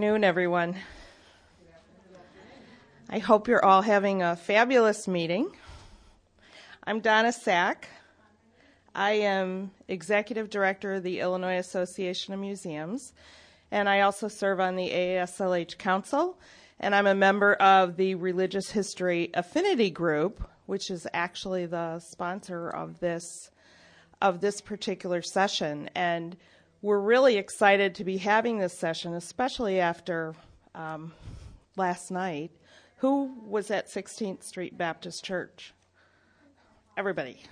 afternoon, everyone. I hope you're all having a fabulous meeting. I'm Donna Sack. I am Executive Director of the Illinois Association of Museums, and I also serve on the AASLH Council, and I'm a member of the Religious History Affinity Group, which is actually the sponsor of this of this particular session. And we're really excited to be having this session, especially after um, last night. Who was at 16th Street Baptist Church? Everybody.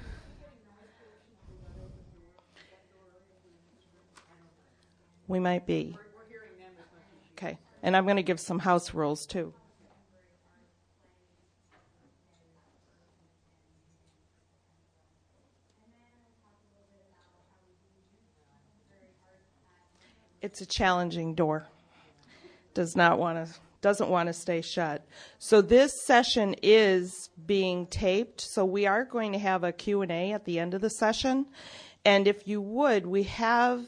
We might be. Okay. And I'm going to give some house rules too. It's a challenging door. Does not want to doesn't want to stay shut. So this session is being taped, so we are going to have a Q&A at the end of the session. And if you would, we have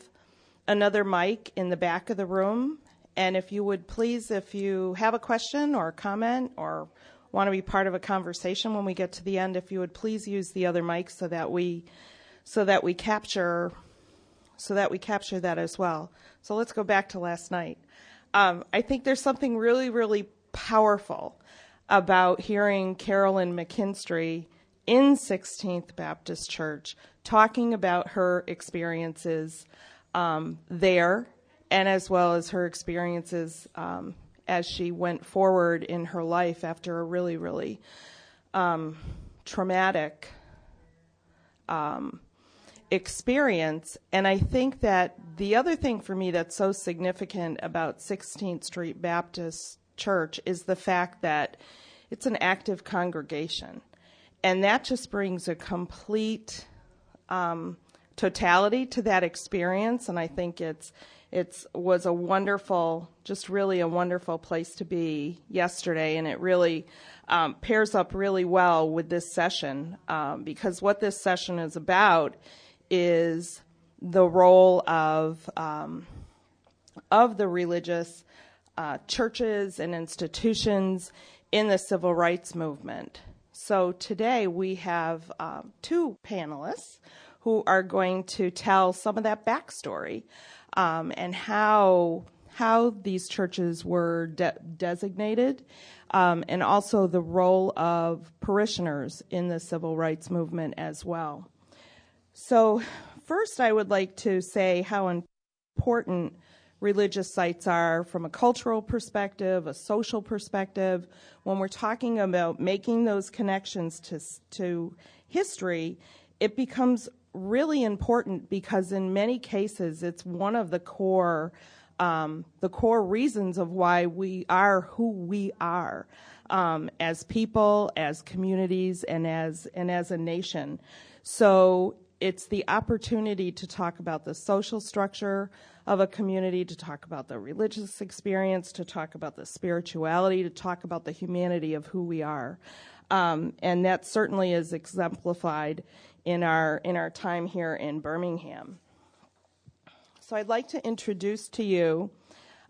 another mic in the back of the room, and if you would please if you have a question or a comment or want to be part of a conversation when we get to the end, if you would please use the other mic so that we so that we capture so that we capture that as well. So let's go back to last night. Um, I think there's something really, really powerful about hearing Carolyn McKinstry in 16th Baptist Church talking about her experiences um, there and as well as her experiences um, as she went forward in her life after a really, really um, traumatic um, experience. And I think that the other thing for me that's so significant about 16th Street Baptist Church is the fact that it's an active congregation. And that just brings a complete um, totality to that experience. And I think it's it was a wonderful, just really a wonderful place to be yesterday, and it really um, pairs up really well with this session um, because what this session is about is the role of um, of the religious uh, churches and institutions in the civil rights movement. So today we have uh, two panelists who are going to tell some of that backstory um, and how how these churches were de- designated, um, and also the role of parishioners in the civil rights movement as well. So, first, I would like to say how important religious sites are from a cultural perspective, a social perspective. When we're talking about making those connections to, to history, it becomes really important because in many cases it's one of the core um, the core reasons of why we are who we are um, as people, as communities, and as and as a nation. So it's the opportunity to talk about the social structure of a community, to talk about the religious experience, to talk about the spirituality, to talk about the humanity of who we are. Um, and that certainly is exemplified in our in our time here in Birmingham. So I'd like to introduce to you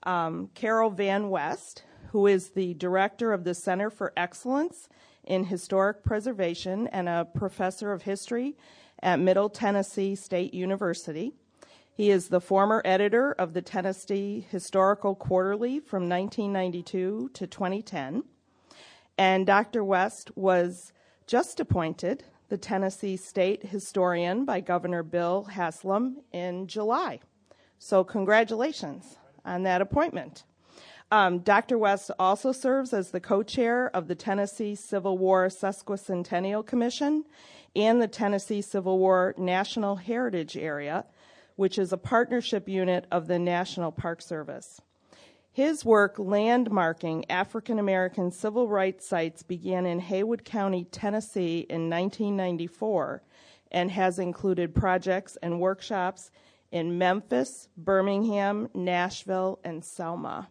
um, Carroll Van West, who is the director of the Center for Excellence in Historic Preservation and a professor of history at Middle Tennessee State University. He is the former editor of the Tennessee Historical Quarterly from 1992 to 2010. And Dr. West was just appointed the Tennessee State Historian by Governor Bill Haslam in July. So, congratulations on that appointment. Um, Dr. West also serves as the co chair of the Tennessee Civil War Sesquicentennial Commission and the Tennessee Civil War National Heritage Area, which is a partnership unit of the National Park Service. His work landmarking African American civil rights sites began in Haywood County, Tennessee in 1994 and has included projects and workshops in Memphis, Birmingham, Nashville, and Selma.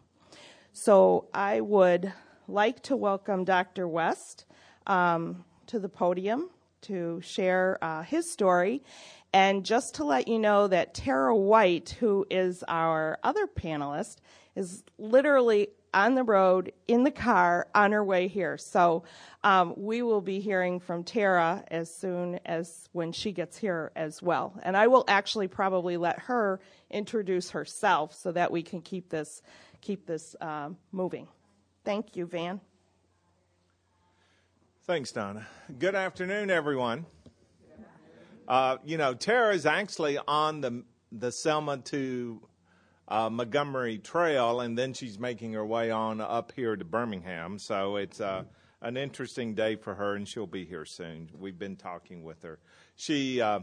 So I would like to welcome Dr. West um, to the podium to share uh, his story. And just to let you know that Tara White, who is our other panelist, is literally on the road in the car on her way here. So um, we will be hearing from Tara as soon as when she gets here as well. And I will actually probably let her introduce herself so that we can keep this keep this uh, moving. Thank you, Van. Thanks, Donna. Good afternoon, everyone. Uh, you know, Tara is actually on the the Selma to uh, Montgomery Trail, and then she's making her way on up here to Birmingham. So it's uh, an interesting day for her, and she'll be here soon. We've been talking with her. She uh,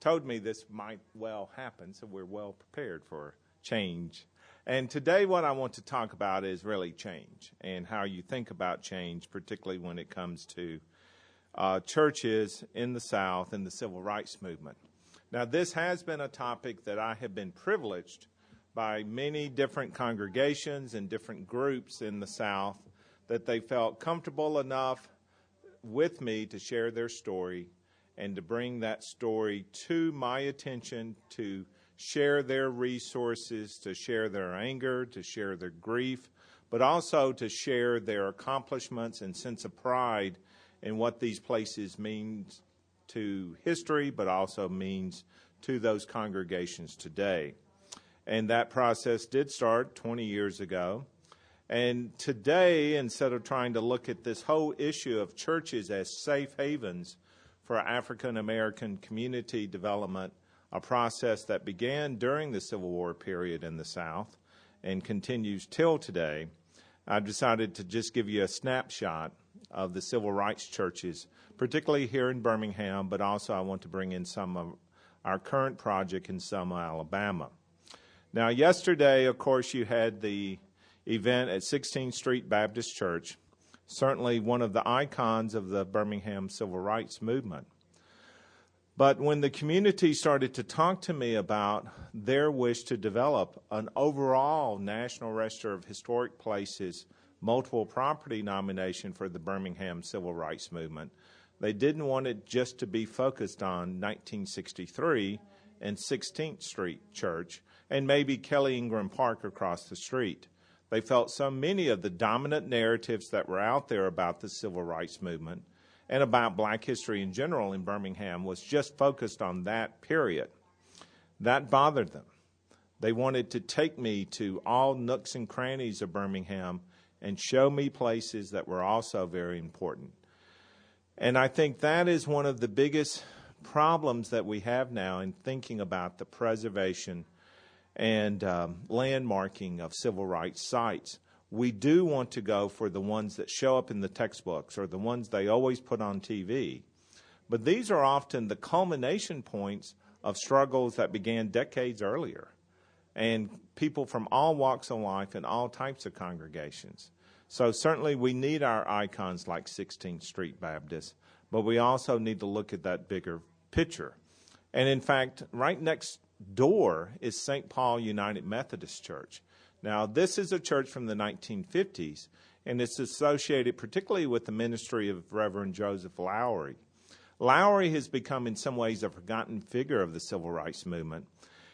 told me this might well happen, so we're well prepared for change. And today, what I want to talk about is really change and how you think about change, particularly when it comes to uh, churches in the South and the civil rights movement. Now, this has been a topic that I have been privileged by many different congregations and different groups in the South that they felt comfortable enough with me to share their story and to bring that story to my attention, to share their resources, to share their anger, to share their grief, but also to share their accomplishments and sense of pride in what these places mean to history, but also means to those congregations today. And that process did start 20 years ago. And today, instead of trying to look at this whole issue of churches as safe havens for African American community development, a process that began during the Civil War period in the South and continues till today, I've decided to just give you a snapshot of the civil rights churches, particularly here in Birmingham, but also I want to bring in some of our current project in Selma, Alabama. Now, yesterday, of course, you had the event at 16th Street Baptist Church, certainly one of the icons of the Birmingham civil rights movement. But when the community started to talk to me about their wish to develop an overall National Register of Historic Places multiple property nomination for the Birmingham civil rights movement, they didn't want it just to be focused on 1963 and 16th Street Church and maybe Kelly Ingram Park across the street. They felt so many of the dominant narratives that were out there about the civil rights movement and about black history in general in Birmingham was just focused on that period. That bothered them. They wanted to take me to all nooks and crannies of Birmingham and show me places that were also very important. And I think that is one of the biggest problems that we have now in thinking about the preservation and um, landmarking of civil rights sites. We do want to go for the ones that show up in the textbooks or the ones they always put on TV. But these are often the culmination points of struggles that began decades earlier. And people from all walks of life and all types of congregations. So certainly we need our icons like 16th Street Baptist, but we also need to look at that bigger picture. And in fact, right next door is St. Paul United Methodist Church. Now, this is a church from the 1950s, and it's associated particularly with the ministry of Reverend Joseph Lowery. Lowery has become, in some ways, a forgotten figure of the civil rights movement.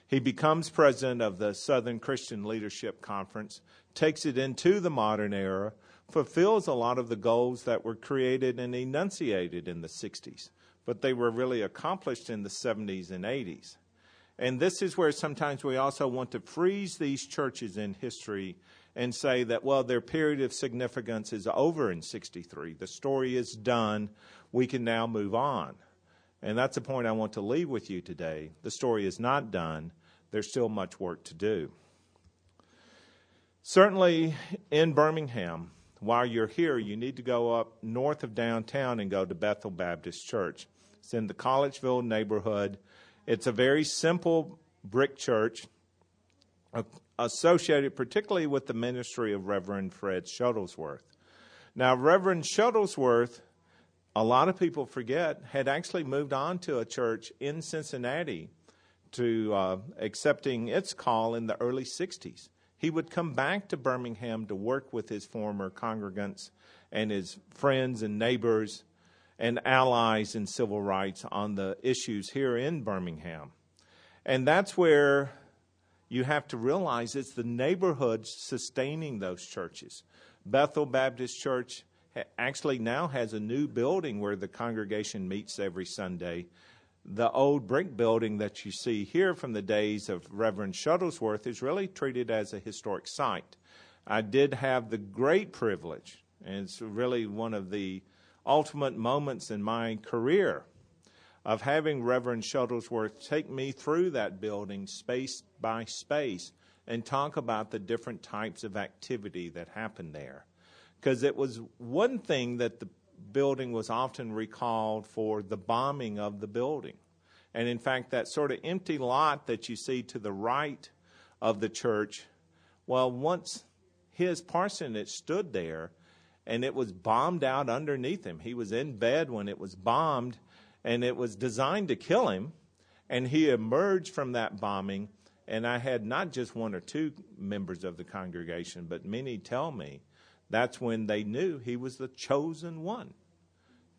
He becomes president of the Southern Christian Leadership Conference, takes it into the modern era, fulfills a lot of the goals that were created and enunciated in the 60s, but they were really accomplished in the 70s and 80s. And this is where sometimes we also want to freeze these churches in history and say that, well, their period of significance is over in 63. The story is done. We can now move on. And that's the point I want to leave with you today. The story is not done, there's still much work to do. Certainly in Birmingham, while you're here, you need to go up north of downtown and go to Bethel Baptist Church. It's in the Collegeville neighborhood. It's a very simple brick church associated particularly with the ministry of Reverend Fred Shuttlesworth. Now, Reverend Shuttlesworth, a lot of people forget, had actually moved on to a church in Cincinnati to uh, accepting its call in the early 60s. He would come back to Birmingham to work with his former congregants and his friends and neighbors and allies in civil rights on the issues here in Birmingham. And that's where you have to realize it's the neighborhoods sustaining those churches. Bethel Baptist Church actually now has a new building where the congregation meets every Sunday. The old brick building that you see here from the days of Reverend Shuttlesworth is really treated as a historic site. I did have the great privilege, and it's really one of the ultimate moments in my career of having Reverend Shuttlesworth take me through that building space by space and talk about the different types of activity that happened there. Because it was one thing that the building was often recalled for the bombing of the building. And in fact, that sort of empty lot that you see to the right of the church, well, once his parsonage stood there and it was bombed out underneath him. He was in bed when it was bombed and it was designed to kill him. And he emerged from that bombing. And I had not just one or two members of the congregation, but many tell me that's when they knew he was the chosen one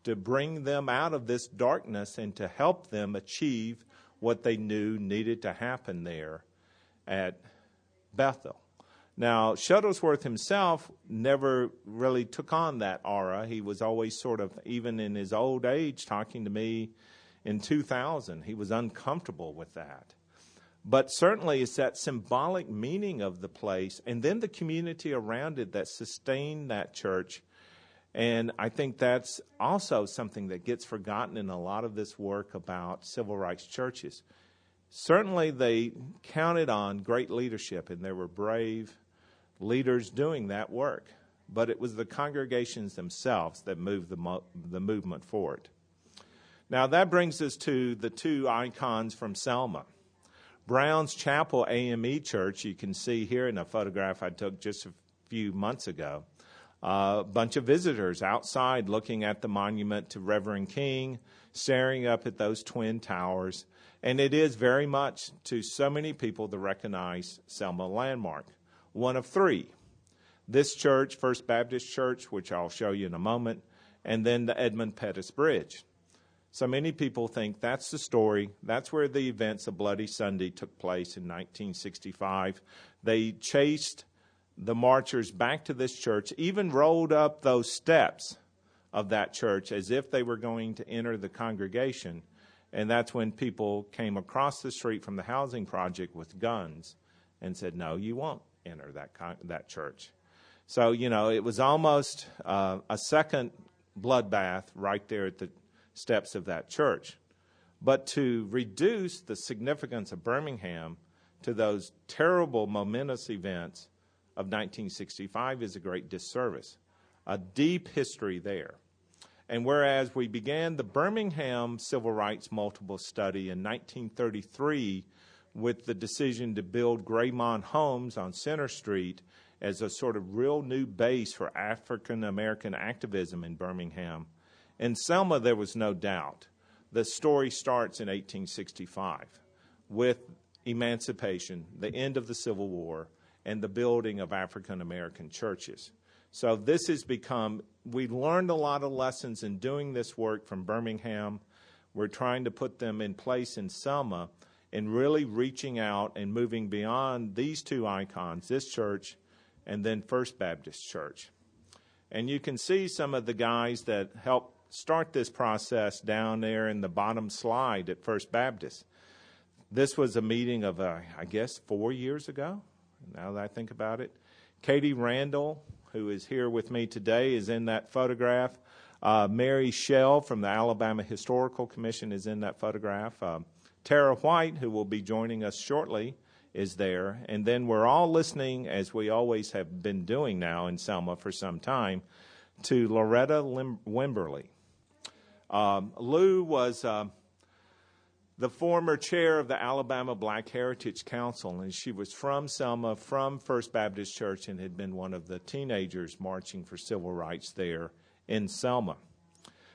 to bring them out of this darkness and to help them achieve what they knew needed to happen there at Bethel. Now, Shuttlesworth himself never really took on that aura. He was always sort of, even in his old age, talking to me in 2000. He was uncomfortable with that. But certainly, it's that symbolic meaning of the place and then the community around it that sustained that church. And I think that's also something that gets forgotten in a lot of this work about civil rights churches. Certainly, they counted on great leadership and they were brave leaders doing that work, but it was the congregations themselves that moved the, mo- the movement forward. Now, that brings us to the two icons from Selma. Brown's Chapel AME Church, you can see here in a photograph I took just a few months ago. A bunch of visitors outside looking at the monument to Reverend King, staring up at those twin towers. And it is very much to so many people the recognized Selma landmark one of three. This church, First Baptist Church, which I'll show you in a moment, and then the Edmund Pettus Bridge. So many people think that's the story. That's where the events of Bloody Sunday took place in 1965. They chased the marchers back to this church, even rolled up those steps of that church as if they were going to enter the congregation. And that's when people came across the street from the housing project with guns and said, No, you won't enter that con- that church. So you know, it was almost uh, a second bloodbath right there at the steps of that church. But to reduce the significance of Birmingham to those terrible, momentous events of 1965 is a great disservice. A deep history there. And whereas we began the Birmingham Civil Rights Multiple Study in 1933 with the decision to build Graymont Homes on Center Street as a sort of real new base for African American activism in Birmingham. In Selma, there was no doubt. The story starts in 1865 with emancipation, the end of the Civil War, and the building of African American churches. So this has become, we learned a lot of lessons in doing this work from Birmingham. We're trying to put them in place in Selma and really reaching out and moving beyond these two icons, this church and then First Baptist Church. And you can see some of the guys that helped start this process down there in the bottom slide at First Baptist. This was a meeting of, uh, I guess, four years ago, now that I think about it. Katie Randall, who is here with me today, is in that photograph. Uh, Mary Shell from the Alabama Historical Commission is in that photograph. Uh, Tara White, who will be joining us shortly, is there. And then we're all listening, as we always have been doing now in Selma for some time, to Loretta Lim- Wimberly. Um, Lou was uh, the former chair of the Alabama Black Heritage Council, and she was from Selma, from First Baptist Church, and had been one of the teenagers marching for civil rights there in Selma.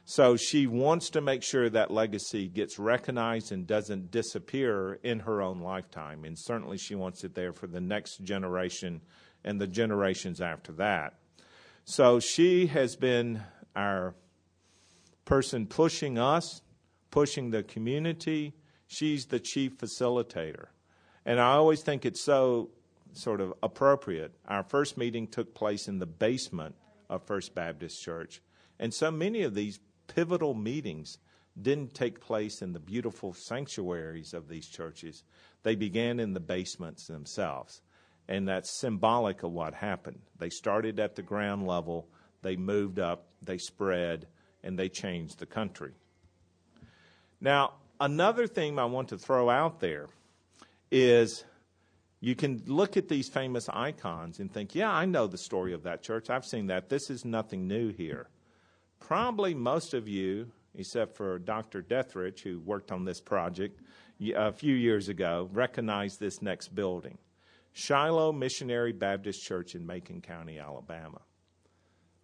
So she wants to make sure that legacy gets recognized and doesn't disappear in her own lifetime. And certainly she wants it there for the next generation and the generations after that. So she has been our person pushing us, pushing the community. She's the chief facilitator. And I always think it's so sort of appropriate. Our first meeting took place in the basement of First Baptist Church. And so many of these pivotal meetings didn't take place in the beautiful sanctuaries of these churches. They began in the basements themselves. And that's symbolic of what happened. They started at the ground level, they moved up, they spread, and they changed the country. Now, another thing I want to throw out there is you can look at these famous icons and think, yeah, I know the story of that church. I've seen that. This is nothing new here. Probably most of you, except for Dr. Deatherage, who worked on this project a few years ago, recognize this next building Shiloh Missionary Baptist Church in Macon County, Alabama.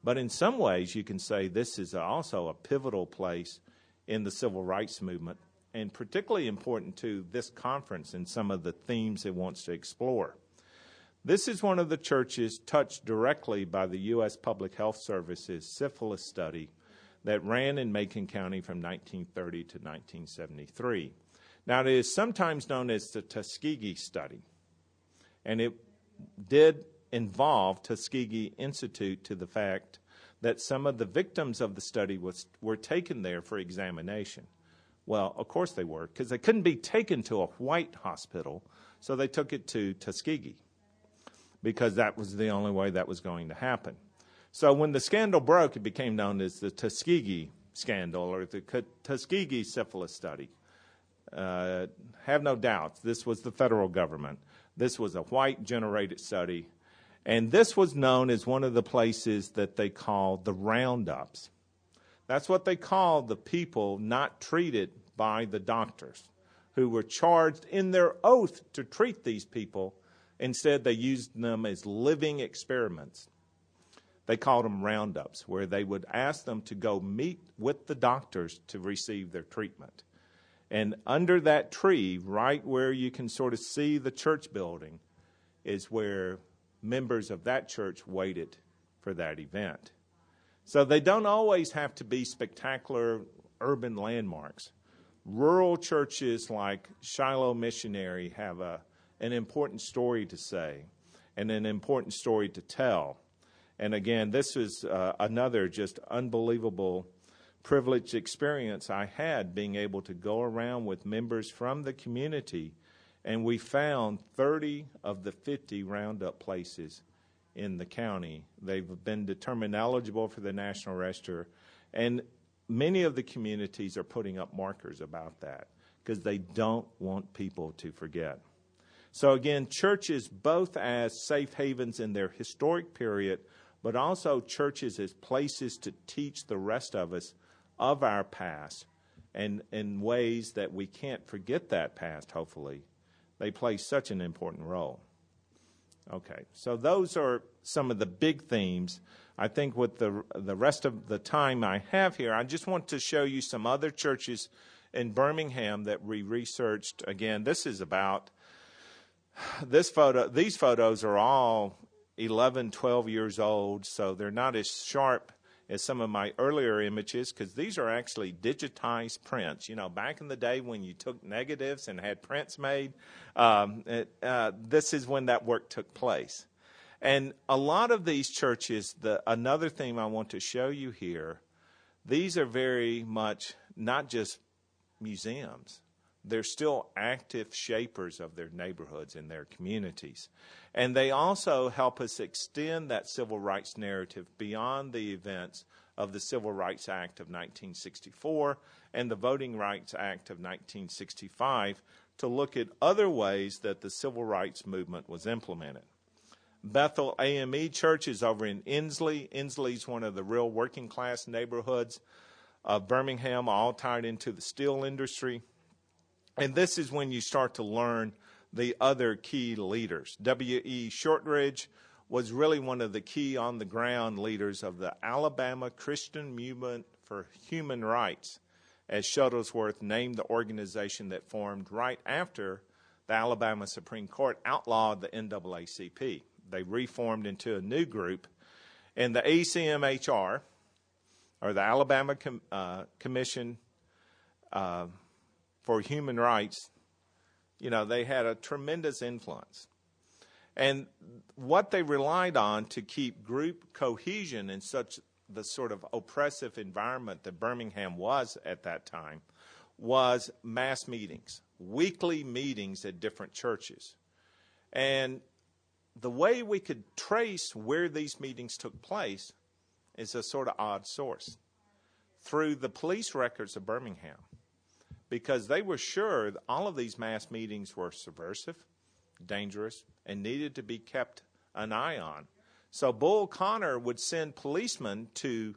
But in some ways, you can say this is also a pivotal place in the civil rights movement and particularly important to this conference and some of the themes it wants to explore. This is one of the churches touched directly by the U.S. Public Health Service's syphilis study that ran in Macon County from 1930 to 1973. Now, it is sometimes known as the Tuskegee study, and it did involve Tuskegee Institute to the fact that some of the victims of the study was, were taken there for examination. Well, of course they were, because they couldn't be taken to a white hospital, so they took it to Tuskegee, because that was the only way that was going to happen. So when the scandal broke, it became known as the Tuskegee scandal or the Tuskegee syphilis study. Uh, have no doubts, this was the federal government. This was a white generated study. And this was known as one of the places that they called the roundups. That's what they called the people not treated by the doctors who were charged in their oath to treat these people. Instead, they used them as living experiments. They called them roundups, where they would ask them to go meet with the doctors to receive their treatment. And under that tree, right where you can sort of see the church building, is where members of that church waited for that event. So they don't always have to be spectacular urban landmarks. Rural churches like Shiloh Missionary have a, an important story to say and an important story to tell. And again, this was uh, another just unbelievable privileged experience I had being able to go around with members from the community, and we found 30 of the 50 roundup places in the county. They've been determined eligible for the National Register, and many of the communities are putting up markers about that because they don't want people to forget. So, again, churches both as safe havens in their historic period, but also churches as places to teach the rest of us of our past and in ways that we can't forget that past, hopefully. They play such an important role. Okay, so those are some of the big themes. I think with the the rest of the time I have here, I just want to show you some other churches in Birmingham that we researched. Again, this is about this photo. These photos are all 11, 12 years old, so they're not as sharp as some of my earlier images because these are actually digitized prints. You know, back in the day when you took negatives and had prints made, um, it, uh, this is when that work took place. And a lot of these churches, the, another thing I want to show you here, these are very much not just museums. They're still active shapers of their neighborhoods and their communities. And they also help us extend that civil rights narrative beyond the events of the Civil Rights Act of 1964 and the Voting Rights Act of 1965 to look at other ways that the civil rights movement was implemented. Bethel AME Church is over in. Ensley is one of the real working class neighborhoods of Birmingham, all tied into the steel industry. And this is when you start to learn the other key leaders. W.E. Shortridge was really one of the key on the ground leaders of the Alabama Christian Movement for Human Rights, as Shuttlesworth named the organization that formed right after the Alabama Supreme Court outlawed the NAACP. They reformed into a new group, and the ACMHR or the Alabama Com- uh, Commission uh, for Human Rights, you know, they had a tremendous influence. And what they relied on to keep group cohesion in such the sort of oppressive environment that Birmingham was at that time was mass meetings, weekly meetings at different churches. And the way we could trace where these meetings took place is a sort of odd source through the police records of Birmingham because they were sure all of these mass meetings were subversive, dangerous, and needed to be kept an eye on. So Bull Connor would send policemen to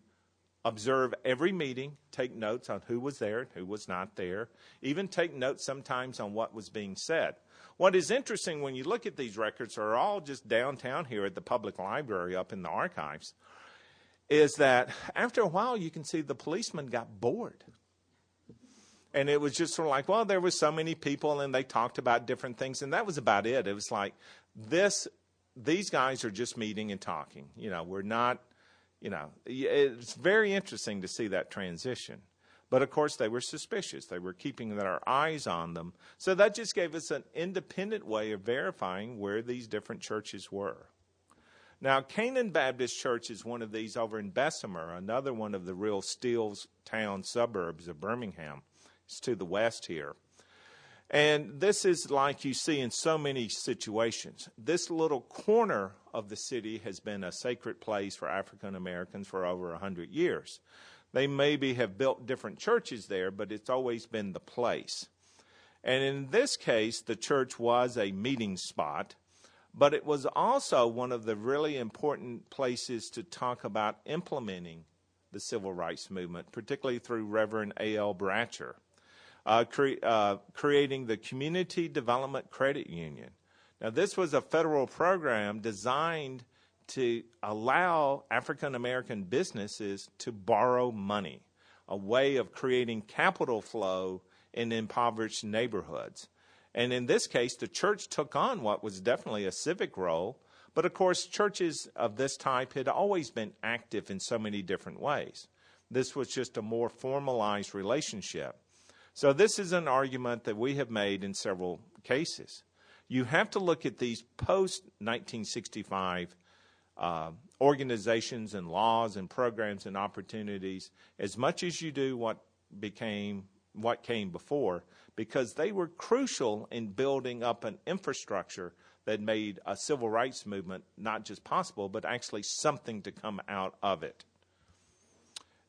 observe every meeting, take notes on who was there and who was not there, even take notes sometimes on what was being said. What is interesting when you look at these records are all just downtown here at the public library up in the archives is that after a while you can see the policemen got bored. And it was just sort of like, well, there was so many people and they talked about different things and that was about it. It was like this these guys are just meeting and talking. You know, we're not, you know, it's very interesting to see that transition. But of course, they were suspicious. They were keeping their eyes on them. So that just gave us an independent way of verifying where these different churches were. Now, Canaan Baptist Church is one of these over in Bessemer, another one of the real steel town suburbs of Birmingham. It's to the west here. And this is like you see in so many situations. This little corner of the city has been a sacred place for African Americans for over a hundred years. They maybe have built different churches there, but it's always been the place. And in this case, the church was a meeting spot, but it was also one of the really important places to talk about implementing the civil rights movement, particularly through Reverend A.L. Bratcher uh, cre- uh, creating the Community Development Credit Union. Now, this was a federal program designed to allow African American businesses to borrow money, a way of creating capital flow in impoverished neighborhoods. And in this case, the church took on what was definitely a civic role. But of course, churches of this type had always been active in so many different ways. This was just a more formalized relationship. So, this is an argument that we have made in several cases. You have to look at these post 1965 uh, organizations and laws and programs and opportunities as much as you do what became what came before because they were crucial in building up an infrastructure that made a civil rights movement not just possible but actually something to come out of it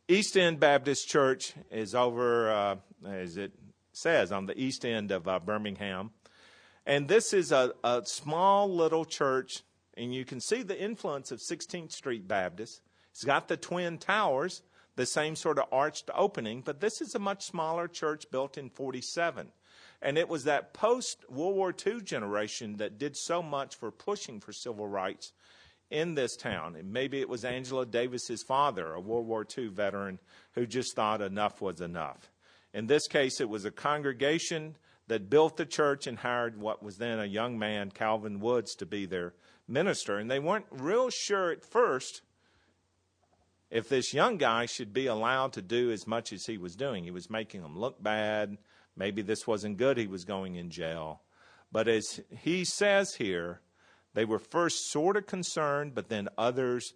East End Baptist Church is over, uh, as it says, on the east end of uh, Birmingham. And this is a, a small little church, and you can see the influence of 16th Street Baptist. It's got the twin towers, the same sort of arched opening, but this is a much smaller church built in 47. And it was that post World War II generation that did so much for pushing for civil rights in this town. And maybe it was Angela Davis's father, a World War II veteran, who just thought enough was enough. In this case, it was a congregation that built the church and hired what was then a young man, Calvin Woods, to be their minister. And they weren't real sure at first if this young guy should be allowed to do as much as he was doing. He was making them look bad. Maybe this wasn't good. He was going in jail. But as he says here, they were first sort of concerned, but then others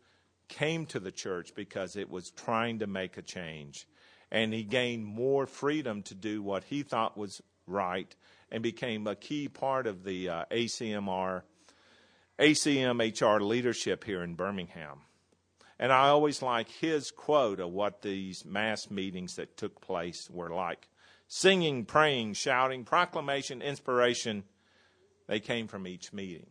came to the church because it was trying to make a change. And he gained more freedom to do what he thought was right and became a key part of the uh, ACMR, ACMHR leadership here in Birmingham. And I always like his quote of what these mass meetings that took place were like singing, praying, shouting, proclamation, inspiration. They came from each meeting.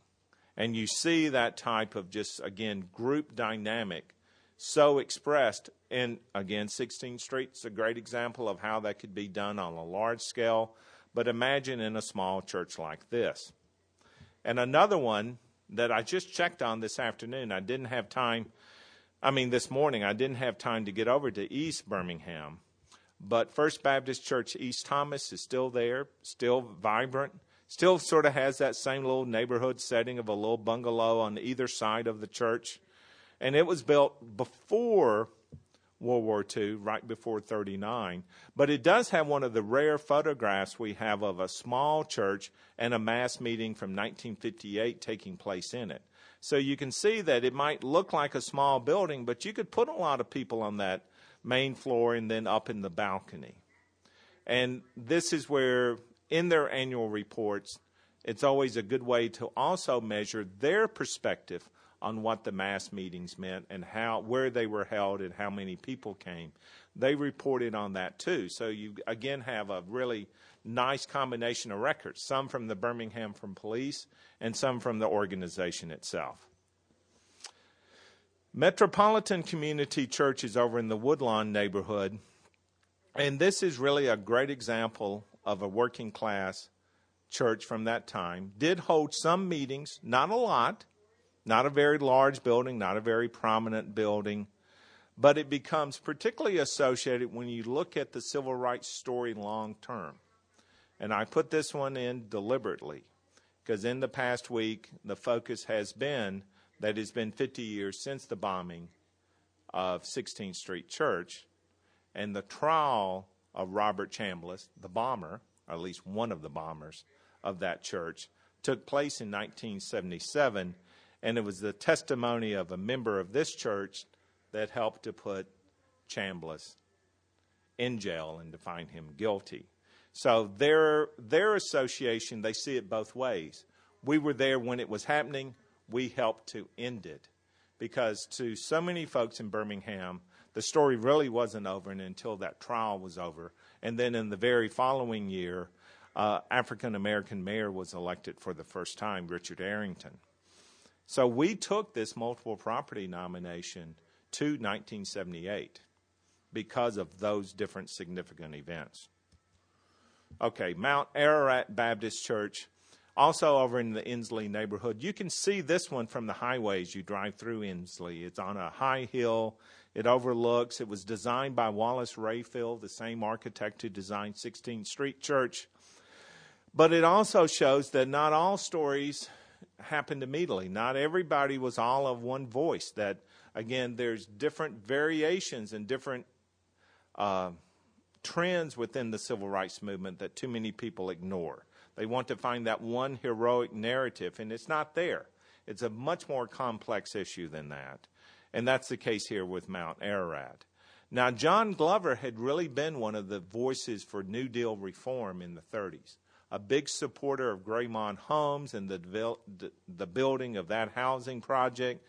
And you see that type of just, again, group dynamic so expressed in, again, 16th Street's a great example of how that could be done on a large scale. But imagine in a small church like this. And another one that I just checked on this afternoon, I didn't have time, I mean, this morning, I didn't have time to get over to East Birmingham. But First Baptist Church East Thomas is still there, still vibrant. Still sort of has that same little neighborhood setting of a little bungalow on either side of the church. And it was built before World War II, right before 39. But it does have one of the rare photographs we have of a small church and a mass meeting from 1958 taking place in it. So you can see that it might look like a small building, but you could put a lot of people on that main floor and then up in the balcony. And this is where, in their annual reports, it's always a good way to also measure their perspective on what the mass meetings meant and how where they were held and how many people came. They reported on that too. So you again have a really nice combination of records, some from the Birmingham from police and some from the organization itself. Metropolitan Community Church is over in the Woodlawn neighborhood, and this is really a great example of a working class church from that time. Did hold some meetings, not a lot, not a very large building, not a very prominent building, but it becomes particularly associated when you look at the civil rights story long term. And I put this one in deliberately because in the past week, the focus has been that it's been 50 years since the bombing of 16th Street Church and the trial of Robert Chambliss, the bomber, or at least one of the bombers of that church, took place in 1977 and it was the testimony of a member of this church that helped to put Chambliss in jail and to find him guilty. So their their association, they see it both ways. We were there when it was happening. We helped to end it, because to so many folks in Birmingham, the story really wasn't over until that trial was over. And then in the very following year, uh, African American mayor was elected for the first time, Richard Arrington. So we took this multiple property nomination to 1978 because of those different significant events. Okay, Mount Ararat Baptist Church, also over in the Ensley neighborhood. You can see this one from the highways you drive through Ensley. It's on a high hill. It overlooks. It was designed by Wallace Rayfield, the same architect who designed 16th Street Church. But it also shows that not all stories happened immediately. Not everybody was all of one voice. That, again, there's different variations and different uh, trends within the civil rights movement that too many people ignore. They want to find that one heroic narrative, and it's not there. It's a much more complex issue than that. And that's the case here with Mount Ararat. Now, John Glover had really been one of the voices for New Deal reform in the 30s a big supporter of Graymont Homes and the, the building of that housing project.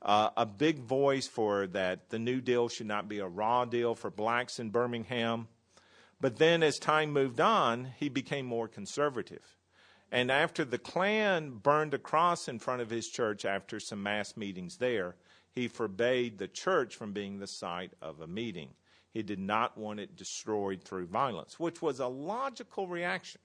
Uh, a big voice for that the New Deal should not be a raw deal for blacks in Birmingham. But then as time moved on, he became more conservative. And after the Klan burned a cross in front of his church after some mass meetings there, he forbade the church from being the site of a meeting. He did not want it destroyed through violence, which was a logical reaction.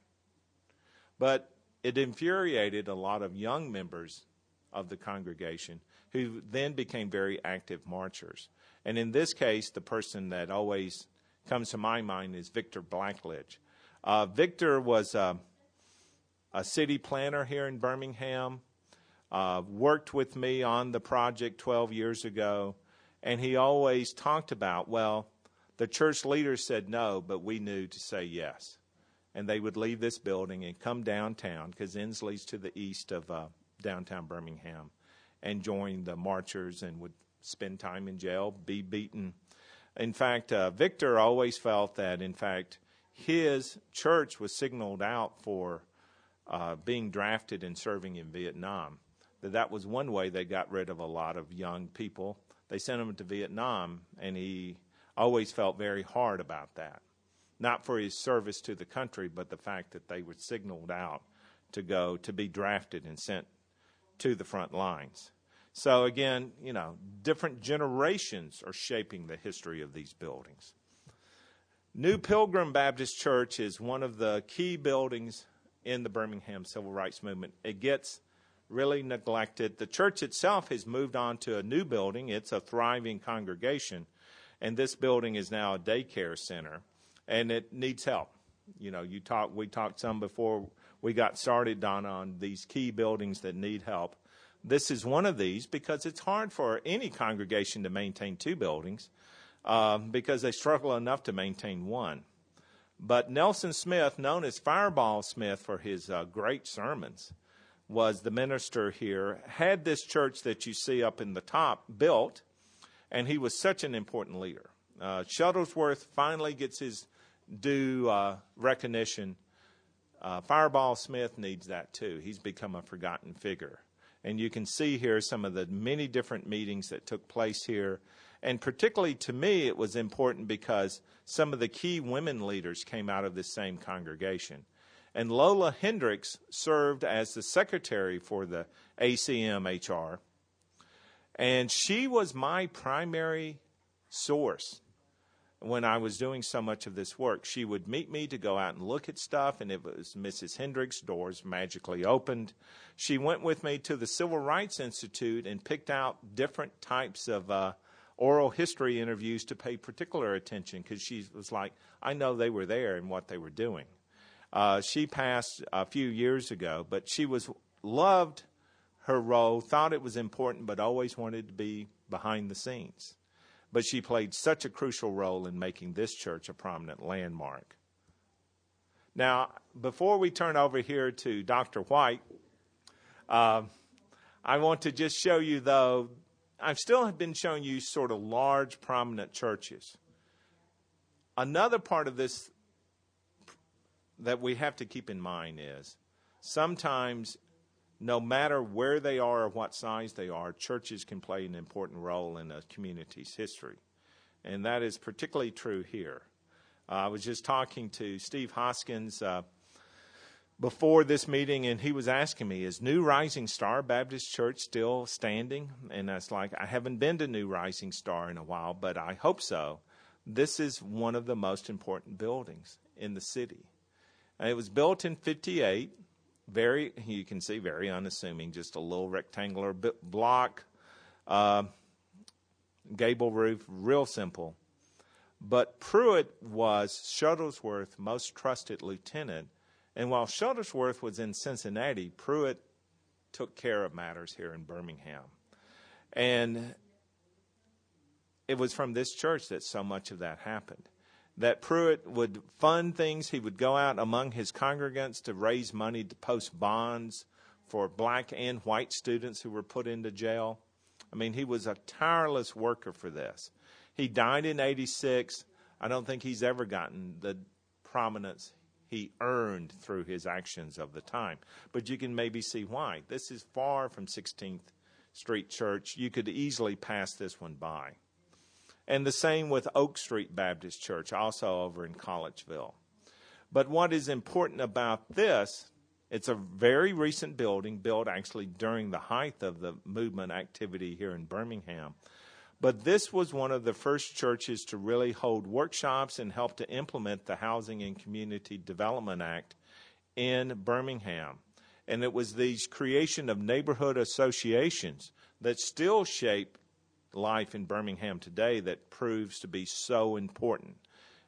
But it infuriated a lot of young members of the congregation who then became very active marchers. And in this case, the person that always comes to my mind is Victor Blackledge. Uh, Victor was a, a, city planner here in Birmingham, uh, worked with me on the project 12 years ago, and he always talked about, well, the church leaders said no, but we knew to say yes and they would leave this building and come downtown because Ensley's to the east of uh, downtown Birmingham and join the marchers and would spend time in jail, be beaten. In fact, uh, Victor always felt that, in fact, his church was signaled out for uh, being drafted and serving in Vietnam. That that was one way they got rid of a lot of young people. They sent them to Vietnam, and he always felt very hard about that not for his service to the country, but the fact that they were signaled out to go to be drafted and sent to the front lines. So again, you know, different generations are shaping the history of these buildings. New Pilgrim Baptist Church is one of the key buildings in the Birmingham Civil Rights Movement. It gets really neglected. The church itself has moved on to a new building. It's a thriving congregation, and this building is now a daycare center and it needs help. You know, you talk. We talked some before we got started, Don, on these key buildings that need help. This is one of these because it's hard for any congregation to maintain two buildings. uh, because they struggle enough to maintain one. But Nelson Smith, known as Fireball Smith for his uh, great sermons, was the minister here, had this church that you see up in the top built, and he was such an important leader. Uh, Shuttlesworth finally gets his due uh, recognition. Uh, Fireball Smith needs that too. He's become a forgotten figure. And you can see here some of the many different meetings that took place here. And particularly to me, it was important because some of the key women leaders came out of this same congregation. And Lola Hendricks served as the secretary for the ACMHR. And she was my primary source when I was doing so much of this work. She would meet me to go out and look at stuff, and it was Mrs. Hendricks' doors magically opened. She went with me to the Civil Rights Institute and picked out different types of uh, oral history interviews to pay particular attention because she was like, I know they were there and what they were doing. Uh, she passed a few years ago, but she was loved her role, thought it was important, but always wanted to be behind the scenes but she played such a crucial role in making this church a prominent landmark. Now, before we turn over here to Dr. White, uh, I want to just show you, though, I've still been showing you sort of large, prominent churches. Another part of this that we have to keep in mind is sometimes no matter where they are or what size they are, churches can play an important role in a community's history. And that is particularly true here. Uh, I was just talking to Steve Hoskins uh, before this meeting, and he was asking me, Is New Rising Star Baptist Church still standing? And I was like, I haven't been to New Rising Star in a while, but I hope so. This is one of the most important buildings in the city. It was built in 58 very, you can see, very unassuming, just a little rectangular block, uh, gable roof, real simple. But Pruitt was Shuttlesworth's most trusted lieutenant. And while Shuttlesworth was in Cincinnati, Pruitt took care of matters here in Birmingham. And it was from this church that so much of that happened that Pruitt would fund things. He would go out among his congregants to raise money to post bonds for black and white students who were put into jail. I mean, he was a tireless worker for this. He died in 86. I don't think he's ever gotten the prominence he earned through his actions of the time. But you can maybe see why. This is far from 16th Street Church. You could easily pass this one by. And the same with Oak Street Baptist Church, also over in Collegeville. But what is important about this, it's a very recent building, built actually during the height of the movement activity here in Birmingham. But this was one of the first churches to really hold workshops and help to implement the Housing and Community Development Act in Birmingham. And it was these creation of neighborhood associations that still shape life in Birmingham today that proves to be so important.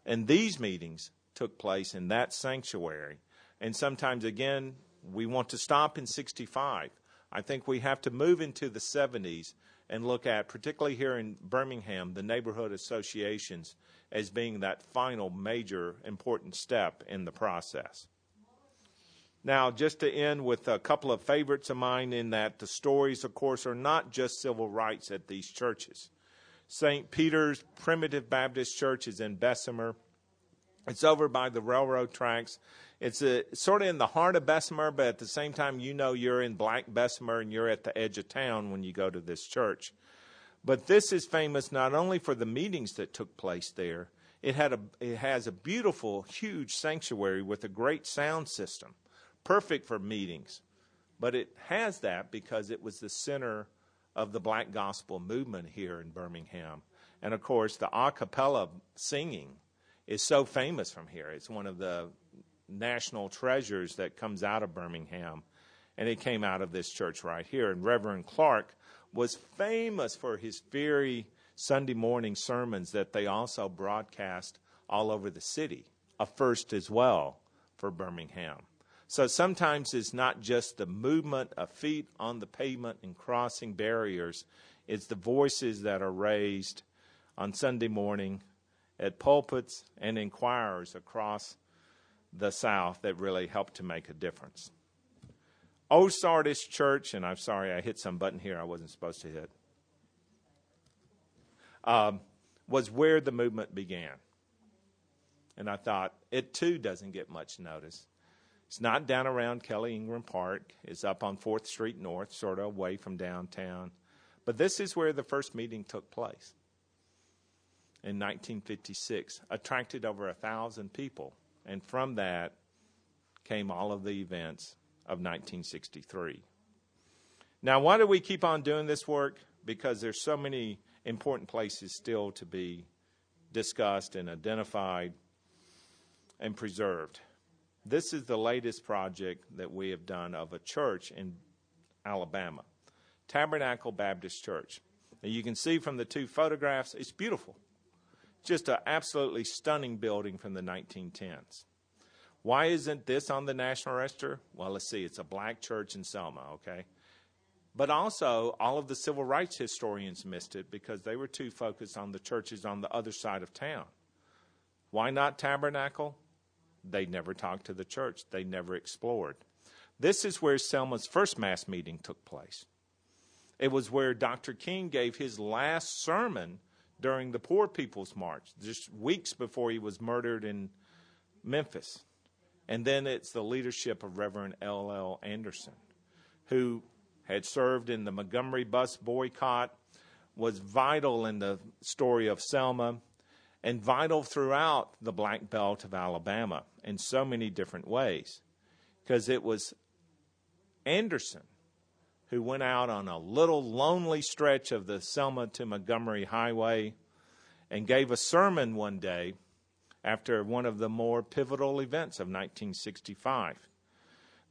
And these meetings took place in that sanctuary. And sometimes, again, we want to stop in 65. I think we have to move into the 70s and look at, particularly here in Birmingham, the neighborhood associations as being that final major important step in the process. Now, just to end with a couple of favorites of mine, in that the stories, of course, are not just civil rights at these churches. St. Peter's Primitive Baptist Church is in Bessemer. It's over by the railroad tracks. It's uh, a, sort of in the heart of Bessemer, but at the same time, you know you're in Black Bessemer and you're at the edge of town when you go to this church. But this is famous not only for the meetings that took place there, it, had a, it has a beautiful, huge sanctuary with a great sound system perfect for meetings. But it has that because it was the center of the black gospel movement here in Birmingham. And of course, the a cappella singing is so famous from here. It's one of the national treasures that comes out of Birmingham. And it came out of this church right here. And Reverend Clark was famous for his very Sunday morning sermons that they also broadcast all over the city, a first as well for Birmingham. So sometimes it's not just the movement of feet on the pavement and crossing barriers, it's the voices that are raised on Sunday morning at pulpits and in choirs across the South that really help to make a difference. Old Sardis Church, and I'm sorry I hit some button here I wasn't supposed to hit, um, was where the movement began. And I thought, it too doesn't get much notice. It's not down around Kelly Ingram Park. It's up on 4th Street North, sort of away from downtown. But this is where the first meeting took place in 1956, attracted over a thousand people. And from that came all of the events of 1963. Now, why do we keep on doing this work? Because there's so many important places still to be discussed and identified and preserved. This is the latest project that we have done of a church in Alabama, Tabernacle Baptist Church. Now you can see from the two photographs, it's beautiful. Just an absolutely stunning building from the 1910s. Why isn't this on the National Register? Well, let's see. It's a black church in Selma, okay? But also, all of the civil rights historians missed it because they were too focused on the churches on the other side of town. Why not Tabernacle? They never talked to the church, they never explored. This is where Selma's first mass meeting took place. It was where Dr. King gave his last sermon during the Poor People's March, just weeks before he was murdered in Memphis. And then it's the leadership of Reverend L. L. Anderson, who had served in the Montgomery bus boycott, was vital in the story of Selma, and vital throughout the Black Belt of Alabama in so many different ways. Because it was Anderson who went out on a little lonely stretch of the Selma to Montgomery Highway and gave a sermon one day after one of the more pivotal events of 1965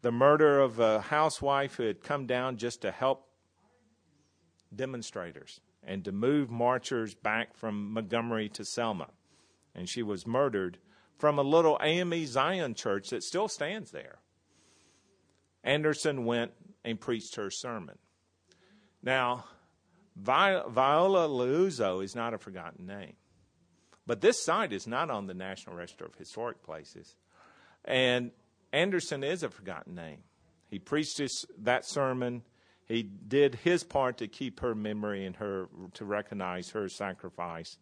the murder of a housewife who had come down just to help demonstrators and to move marchers back from Montgomery to Selma. And she was murdered from a little AME Zion church that still stands there. Anderson went and preached her sermon. Now, Viola Liuzzo is not a forgotten name. But this site is not on the National Register of Historic Places. And Anderson is a forgotten name. He preached his, that sermon. He did his part to keep her memory and her to recognize her sacrifice.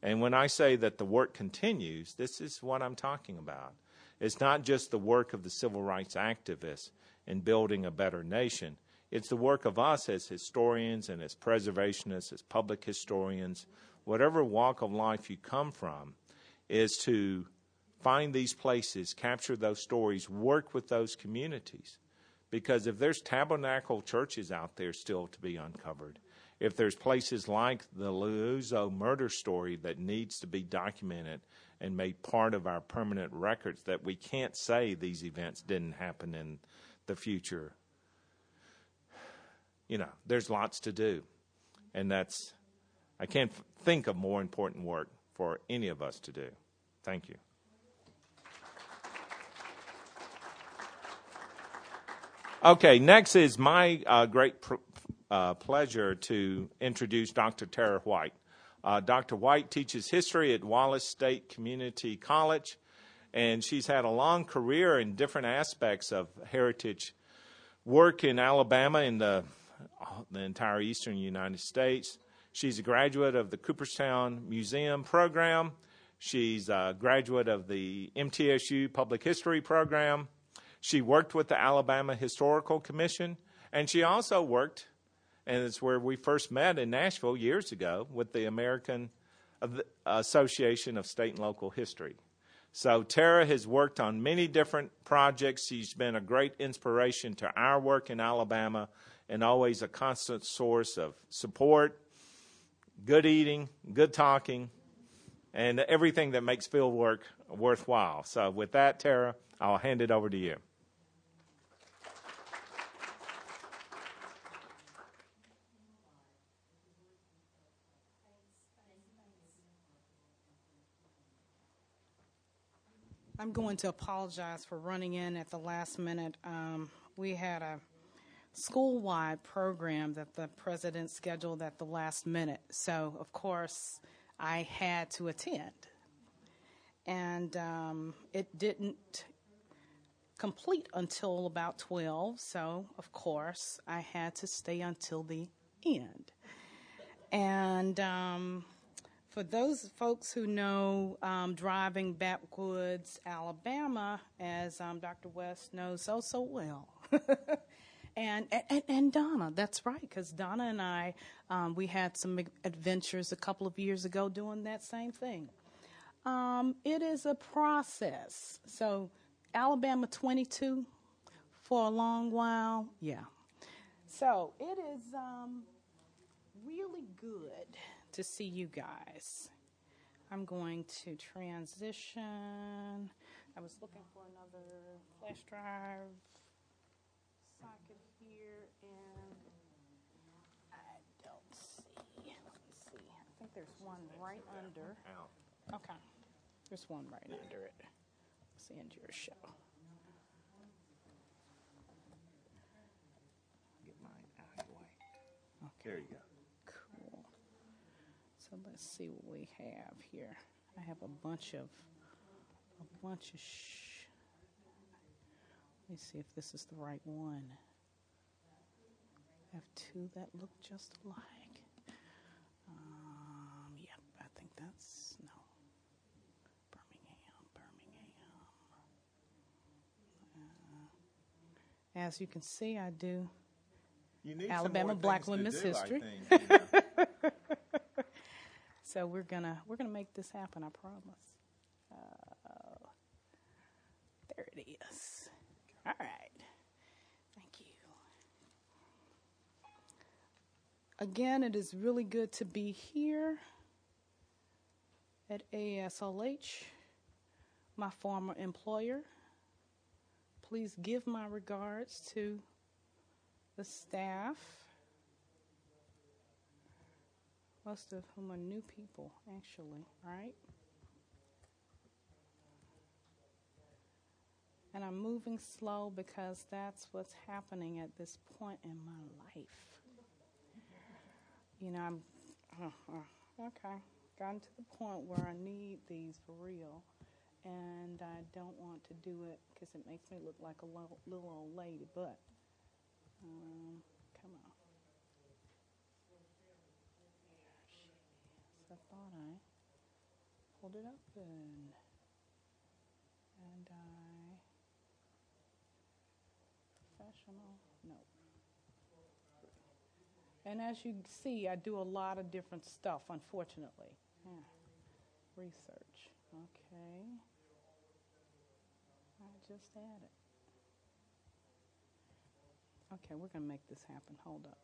And when I say that the work continues, this is what I'm talking about. It's not just the work of the civil rights activists in building a better nation. It's the work of us as historians and as preservationists, as public historians, whatever walk of life you come from, is to find these places, capture those stories, work with those communities. Because if there's tabernacle churches out there still to be uncovered, if there's places like the Liuzzo murder story that needs to be documented and made part of our permanent records, that we can't say these events didn't happen in the future. You know, there's lots to do. And that's I can't think of more important work for any of us to do. Thank you. Okay, next is my uh, great pr- uh, pleasure to introduce Dr. Tara White. Uh, Dr. White teaches history at Wallace State Community College, and she's had a long career in different aspects of heritage work in Alabama and the, the entire eastern United States. She's a graduate of the Cooperstown Museum program. She's a graduate of the MTSU Public History program. She worked with the Alabama Historical Commission, and she also worked, and it's where we first met in Nashville years ago, with the American Association of State and Local History. So Tara has worked on many different projects. She's been a great inspiration to our work in Alabama and always a constant source of support good eating, good talking, and everything that makes field work worthwhile. So, with that, Tara, I'll hand it over to you. I'm going to apologize for running in at the last minute. Um, we had a school wide program that the president scheduled at the last minute. So, of course, I had to attend. And um, it didn't complete until about 12, so of course I had to stay until the end. And um, for those folks who know um, driving backwoods, Alabama, as um, Dr. West knows so, so well. and, and, and Donna, that's right, because Donna and I, um, we had some adventures a couple of years ago doing that same thing. Um, it is a process. So, Alabama 22 for a long while, yeah. So, it is um, really good to see you guys. I'm going to transition. I was looking for another flash drive socket here, and I don't see. Let me see. I think there's one right under. Okay. There's one right under it. Let's end your show. Get mine out of the way. Okay. There you go. Let's see what we have here. I have a bunch of a bunch of shh. Let me see if this is the right one. I have two that look just alike. Um, yep, I think that's no. Birmingham, Birmingham. Uh, as you can see, I do Alabama Black Women's do, History. Think, you know. So we're gonna we're gonna make this happen. I promise. Uh, there it is. All right. Thank you. Again, it is really good to be here at ASLH, my former employer. Please give my regards to the staff most of whom are new people, actually, right? And I'm moving slow because that's what's happening at this point in my life. You know, I'm uh, uh, okay. Gotten to the point where I need these for real, and I don't want to do it because it makes me look like a little, little old lady. But um, come on. I thought I pulled it open. And I. Professional? No. And as you see, I do a lot of different stuff, unfortunately. Yeah. Research. Okay. I just added. Okay, we're to make this happen. Hold up.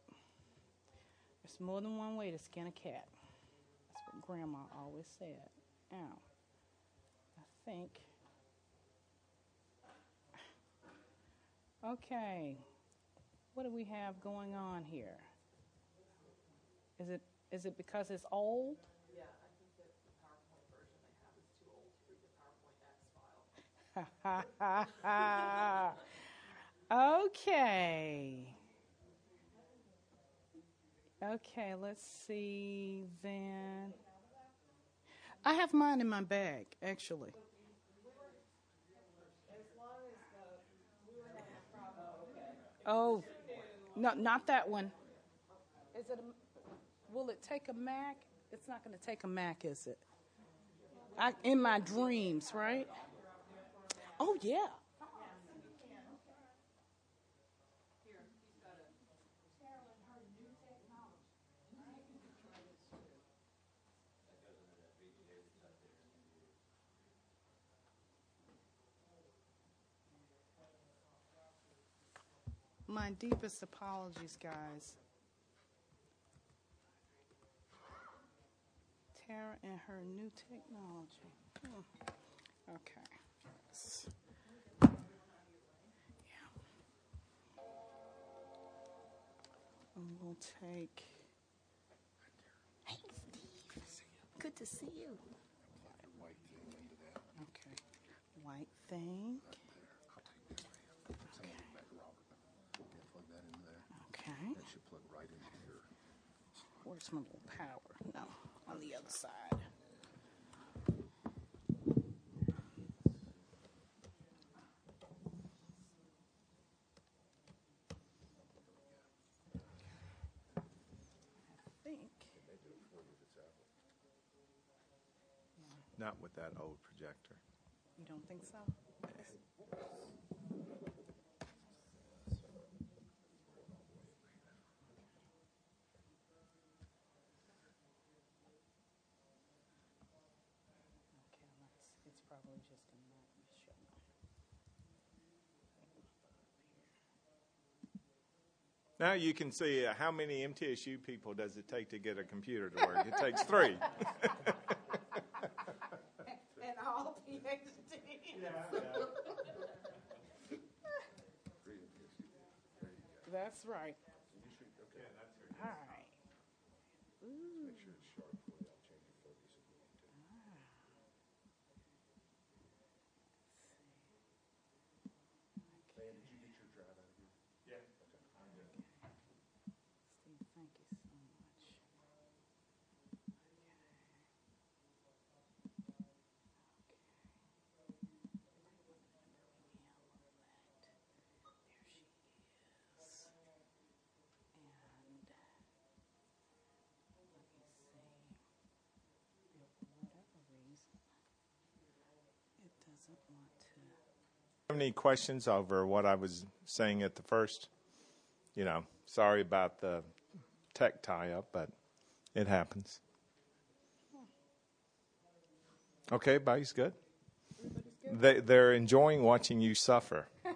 There's more than one way to skin a cat That's what Grandma always said. Now, I think. Okay, what do we have going on here? Is it is it because it's old? Yeah, I think that the PowerPoint version they have is too old to read the PowerPoint X file. okay. Okay, let's see then. I have mine in my bag, actually. Oh, no, not that one. Is it? A, will it take a Mac? It's not going to take a Mac, is it? I, in my dreams, right? Oh yeah. My deepest apologies, guys. Tara and her new technology. Hmm. Okay. Yeah. And we'll take. Hey, Steve. Good to see you. Okay. White thing. Where's my little power? No, on the other side. Not with that old projector. You don't think so? Now you can see uh, how many MTSU people does it take to get a computer to work. It takes three. And all PhDs. That's right. All right. Steve, thank you so much. There she is. And let me see. For whatever reason, it doesn't want to. Have any questions over what I was saying at the first? You know, sorry about the tech tie up, but it happens. Okay, everybody's good. They, they're enjoying watching you suffer. I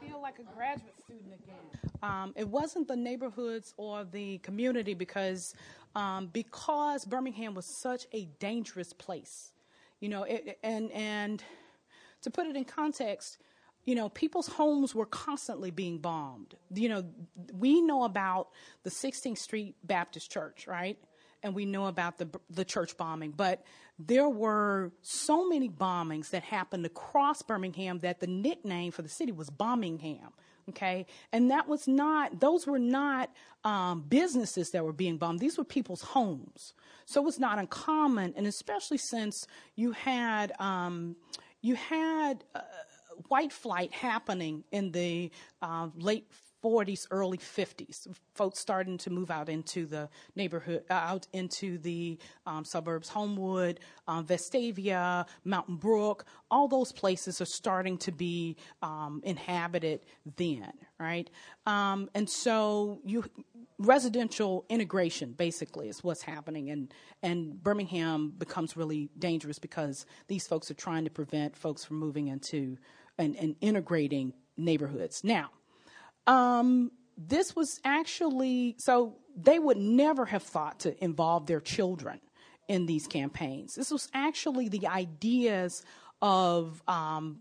feel like a graduate student again. Um, it wasn't the neighborhoods or the community because um, because Birmingham was such a dangerous place, you know. It, and and to put it in context, you know, people's homes were constantly being bombed. You know, we know about the 16th Street Baptist Church, right? And we know about the the church bombing, but there were so many bombings that happened across Birmingham that the nickname for the city was Bombingham. Okay, and that was not; those were not um, businesses that were being bombed. These were people's homes. So it was not uncommon, and especially since you had um, you had. Uh, white flight happening in the uh, late 40s, early 50s. Folks starting to move out into the neighborhood, uh, out into the um, suburbs. Homewood, um, Vestavia, Mountain Brook, all those places are starting to be um, inhabited then, right? Um, and so you residential integration basically is what's happening and and Birmingham becomes really dangerous because these folks are trying to prevent folks from moving into and, and integrating neighborhoods. Now, um, this was actually so they would never have thought to involve their children in these campaigns. This was actually the ideas of um,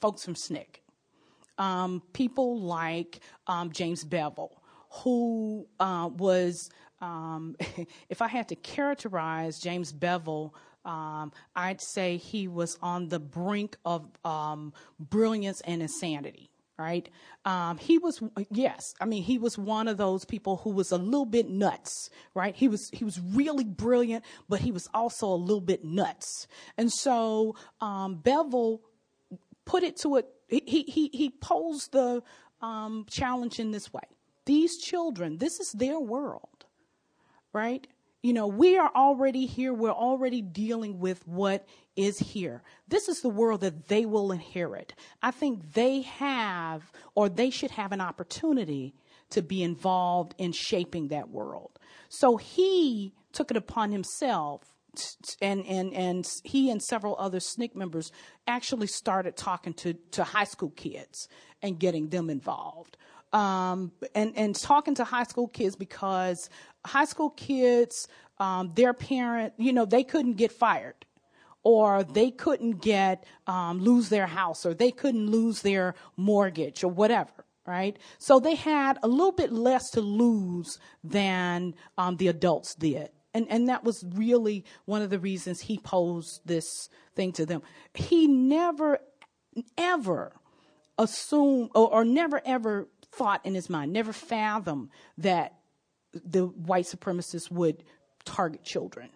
folks from SNCC, um, people like um, James Bevel, who uh, was, um, if I had to characterize James Bevel, um, I'd say he was on the brink of um, brilliance and insanity. Right? Um, he was, yes. I mean, he was one of those people who was a little bit nuts. Right? He was, he was really brilliant, but he was also a little bit nuts. And so um, Bevel put it to it. He he he posed the um, challenge in this way: These children, this is their world, right? You know, we are already here. We're already dealing with what is here. This is the world that they will inherit. I think they have, or they should have an opportunity to be involved in shaping that world. So he took it upon himself and and and he and several other SNCC members actually started talking to to high school kids and getting them involved. Um, and and talking to high school kids because high school kids, um, their parent, you know, they couldn't get fired. Or they couldn't get um, lose their house, or they couldn't lose their mortgage, or whatever right? So they had a little bit less to lose than um, the adults did. And, and that was really one of the reasons he posed this thing to them. He never, ever assumed or, or never ever thought in his mind, never fathomed that the white supremacists would target children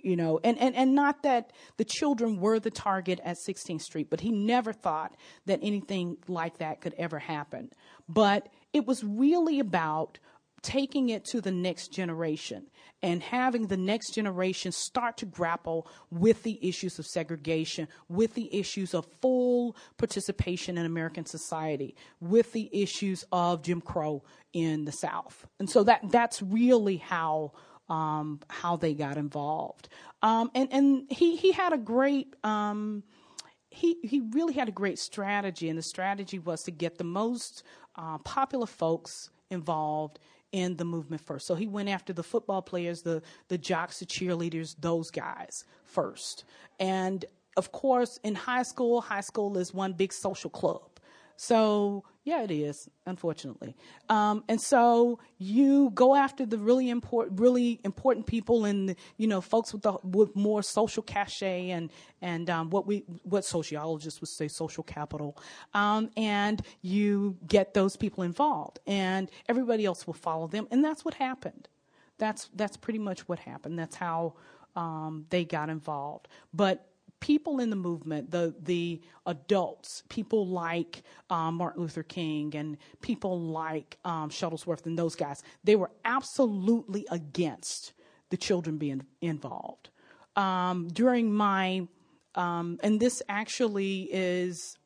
you know? And, and and not that the children were the target at 16th street but he never thought that anything like that could ever happen. But it was really about taking it to the next generation and having the next generation start to grapple with the issues of segregation, with the issues of full participation in American society, with the issues of Jim Crow in the South. And so that that's really how um, how they got involved. Um, and and he he had a great um, he he really had a great strategy, and the strategy was to get the most uh, popular folks involved in the movement first. So he went after the football players, the the jocks, the cheerleaders, those guys first. And of course, in high school, high school is one big social club. So yeah, it is, unfortunately. Um, and so you go after the really important, really important people, and you know, folks with the, with more social cachet and and um, what we what sociologists would say social capital, um, and you get those people involved, and everybody else will follow them, and that's what happened. That's that's pretty much what happened. That's how um, they got involved. But people in the movement, the the adults, people like um, Martin Luther King and people like um, Shuttlesworth and those guys, they were absolutely against the children being involved. Um, during my, um, and this actually is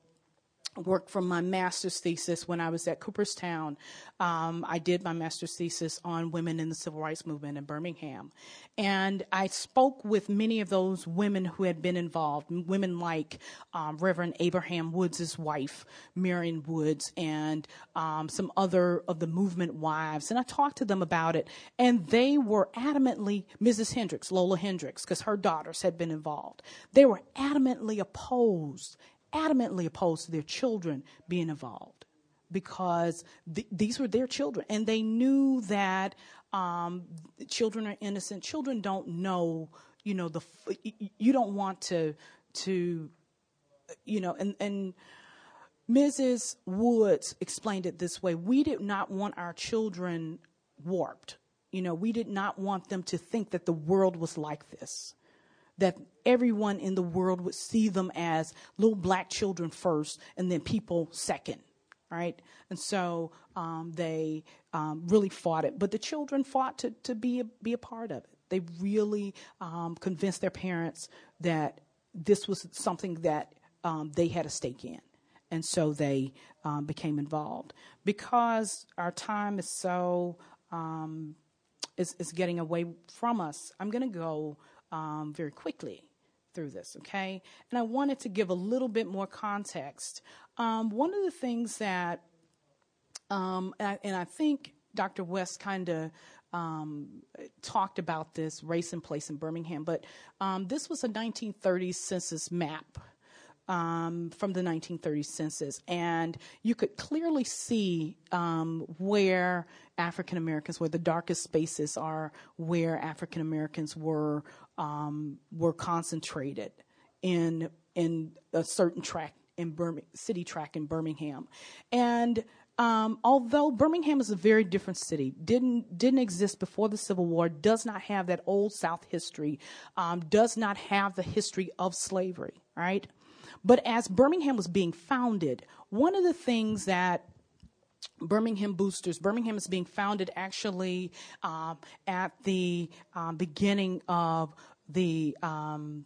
work from my master's thesis when I was at Cooperstown. Um, I did my master's thesis on women in the civil rights movement in Birmingham. And I spoke with many of those women who had been involved, women like um, Reverend Abraham Woods' wife, Marion Woods, and um, some other of the movement wives. And I talked to them about it. And they were adamantly, Mrs. Hendricks, Lola Hendricks, because her daughters had been involved, they were adamantly opposed adamantly opposed to their children being involved because th- these were their children. And they knew that um, children are innocent. Children don't know you know the you don't want to to you know and and mrs woods explained it this way. We did not want our children warped. You know we did not want them to think that the world was like this that everyone in the world would see them as little black children first and then people second right? And so um, they um, really fought it. But the children fought to, to be, a, be a part of it. They really um, convinced their parents that this was something that um, they had a stake in. And so they um, became involved. Because our time is so um, is, is getting away from us i'm going to go um, very quickly through this, okay? And I wanted to give a little bit more context. Um, one of the things that, um, and, I, and, I, think Dr. West kind of um, talked about this race and place in Birmingham, but um, this was a 1930s census map. Um, from the 1930s census, and you could clearly see um, where African Americans, where the darkest spaces are, where African Americans were um, were concentrated in in a certain track in Birmingham, city track in Birmingham, and um, although Birmingham is a very different city, didn't didn't exist before the Civil War, does not have that old South history, um, does not have the history of slavery, right? But as Birmingham was being founded, one of the things that Birmingham Boosters. Birmingham is being founded actually um, at the um, beginning of the um,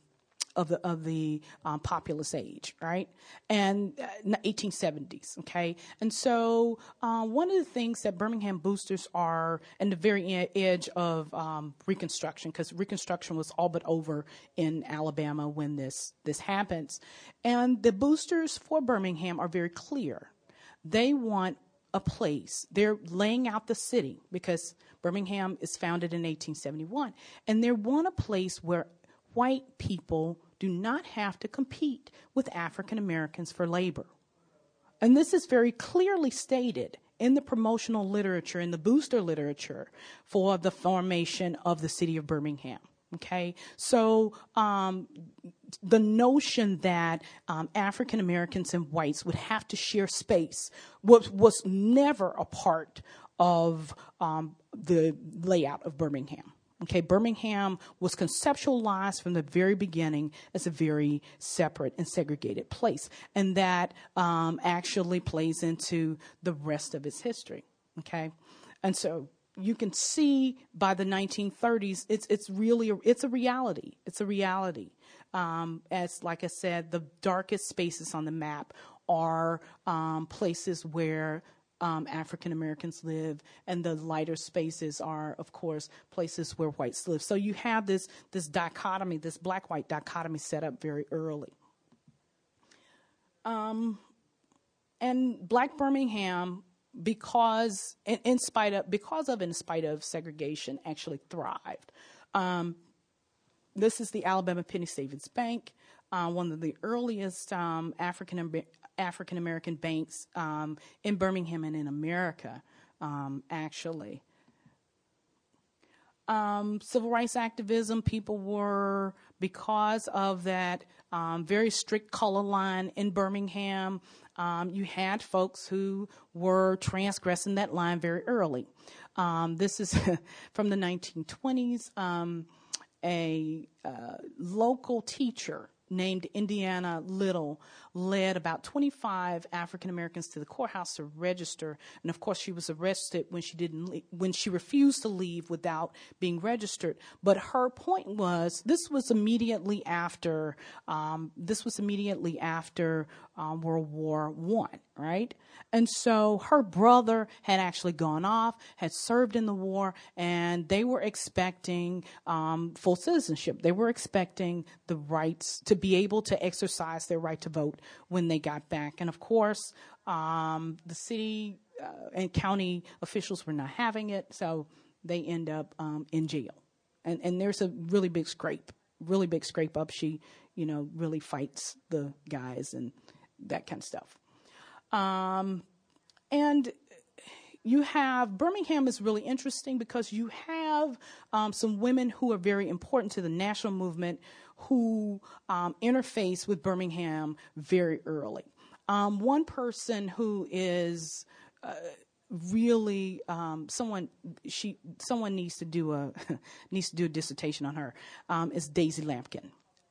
of the of the um, Populist age, right? And uh, 1870s, okay. And so uh, one of the things that Birmingham boosters are in the very edge of um, Reconstruction, because Reconstruction was all but over in Alabama when this this happens, and the boosters for Birmingham are very clear. They want a place. They're laying out the city because Birmingham is founded in 1871, and they want a place where white people do not have to compete with African Americans for labor. And this is very clearly stated in the promotional literature, in the booster literature for the formation of the city of Birmingham. Okay, so um, the notion that um, African Americans and whites would have to share space was, was never a part of um, the layout of Birmingham. Okay, Birmingham was conceptualized from the very beginning as a very separate and segregated place, and that um, actually plays into the rest of its history. Okay, and so you can see by the 1930s, it's it's really it's a reality. It's a reality. Um, as like I said, the darkest spaces on the map are um, places where um, African Americans live, and the lighter spaces are, of course, places where whites live. So you have this this dichotomy, this black white dichotomy, set up very early. Um, and Black Birmingham, because in, in, spite of because of in spite of segregation, actually thrived. Um, this is the Alabama Penny Savings Bank, uh, one of the earliest um, African African American banks um, in Birmingham and in America, um, actually. Um, civil rights activism, people were, because of that um, very strict color line in Birmingham, um, you had folks who were transgressing that line very early. Um, this is from the 1920s. a uh, local teacher named Indiana Little led about 25 African Americans to the courthouse to register. And of course, she was arrested when she didn't when she refused to leave without being registered. But her point was this was immediately after um, this was immediately after um, World War One, right? And so her brother had actually gone off, had served in the war, and they were expecting um, full citizenship. They were expecting the rights be able to exercise their right to vote when they got back. And of course, um, the city uh, and county officials were not having it, so they end up um, in jail. And, and there's a really big scrape, really big scrape up. She, you know, really fights the guys and that kind of stuff. Um, and you have Birmingham is really interesting because you have um, some women who are very important to the national movement who um, interface with Birmingham very early. Um, one person who is uh, really um, someone she someone needs to do a needs to do a dissertation on her um, is Daisy Lampkin.